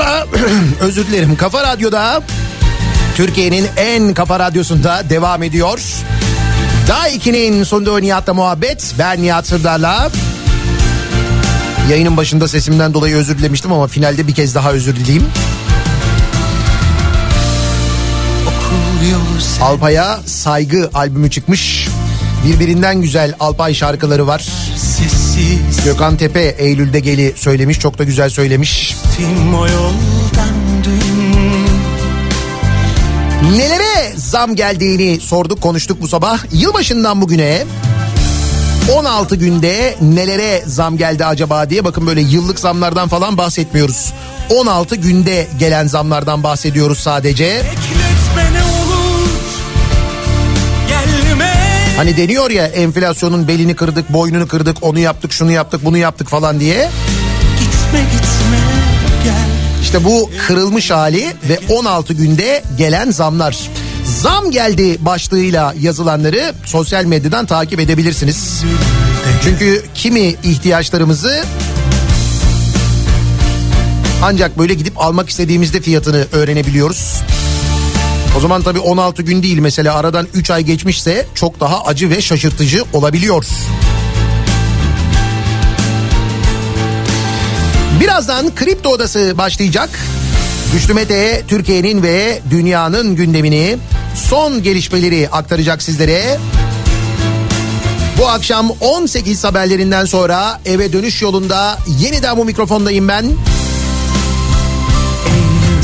S2: Radyo'da [clears throat] özür dilerim Kafa Radyo'da Türkiye'nin en kafa radyosunda devam ediyor. Daha 2'nin sonunda Nihat'la muhabbet. Ben Nihat Sırdar'la. Yayının başında sesimden dolayı özür dilemiştim ama finalde bir kez daha özür dileyeyim. Alpay'a Saygı albümü çıkmış. Birbirinden güzel Alpay şarkıları var.
S1: Sessiz
S2: Gökhan Tepe Eylül'de geli söylemiş. Çok da güzel söylemiş.
S1: Tim o yoldan dün
S2: Nelere zam geldiğini sorduk konuştuk bu sabah. Yılbaşından bugüne 16 günde nelere zam geldi acaba diye bakın böyle yıllık zamlardan falan bahsetmiyoruz. 16 günde gelen zamlardan bahsediyoruz sadece.
S1: Olur
S2: Hani deniyor ya enflasyonun belini kırdık, boynunu kırdık, onu yaptık, şunu yaptık, bunu yaptık falan diye.
S1: Gitme gitme
S2: İşte bu kırılmış hali ve 16 günde gelen zamlar. Zam geldi başlığıyla yazılanları sosyal medyadan takip edebilirsiniz. Çünkü kimi ihtiyaçlarımızı ancak böyle gidip almak istediğimizde fiyatını öğrenebiliyoruz. O zaman tabii 16 gün değil mesela aradan 3 ay geçmişse çok daha acı ve şaşırtıcı olabiliyor. Birazdan Kripto Odası başlayacak. Güçlü Mete Türkiye'nin ve dünyanın gündemini son gelişmeleri aktaracak sizlere. Bu akşam 18 haberlerinden sonra eve dönüş yolunda yeniden bu mikrofondayım ben.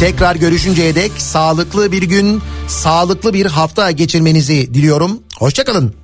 S2: Tekrar görüşünceye dek sağlıklı bir gün, sağlıklı bir hafta geçirmenizi diliyorum. Hoşçakalın.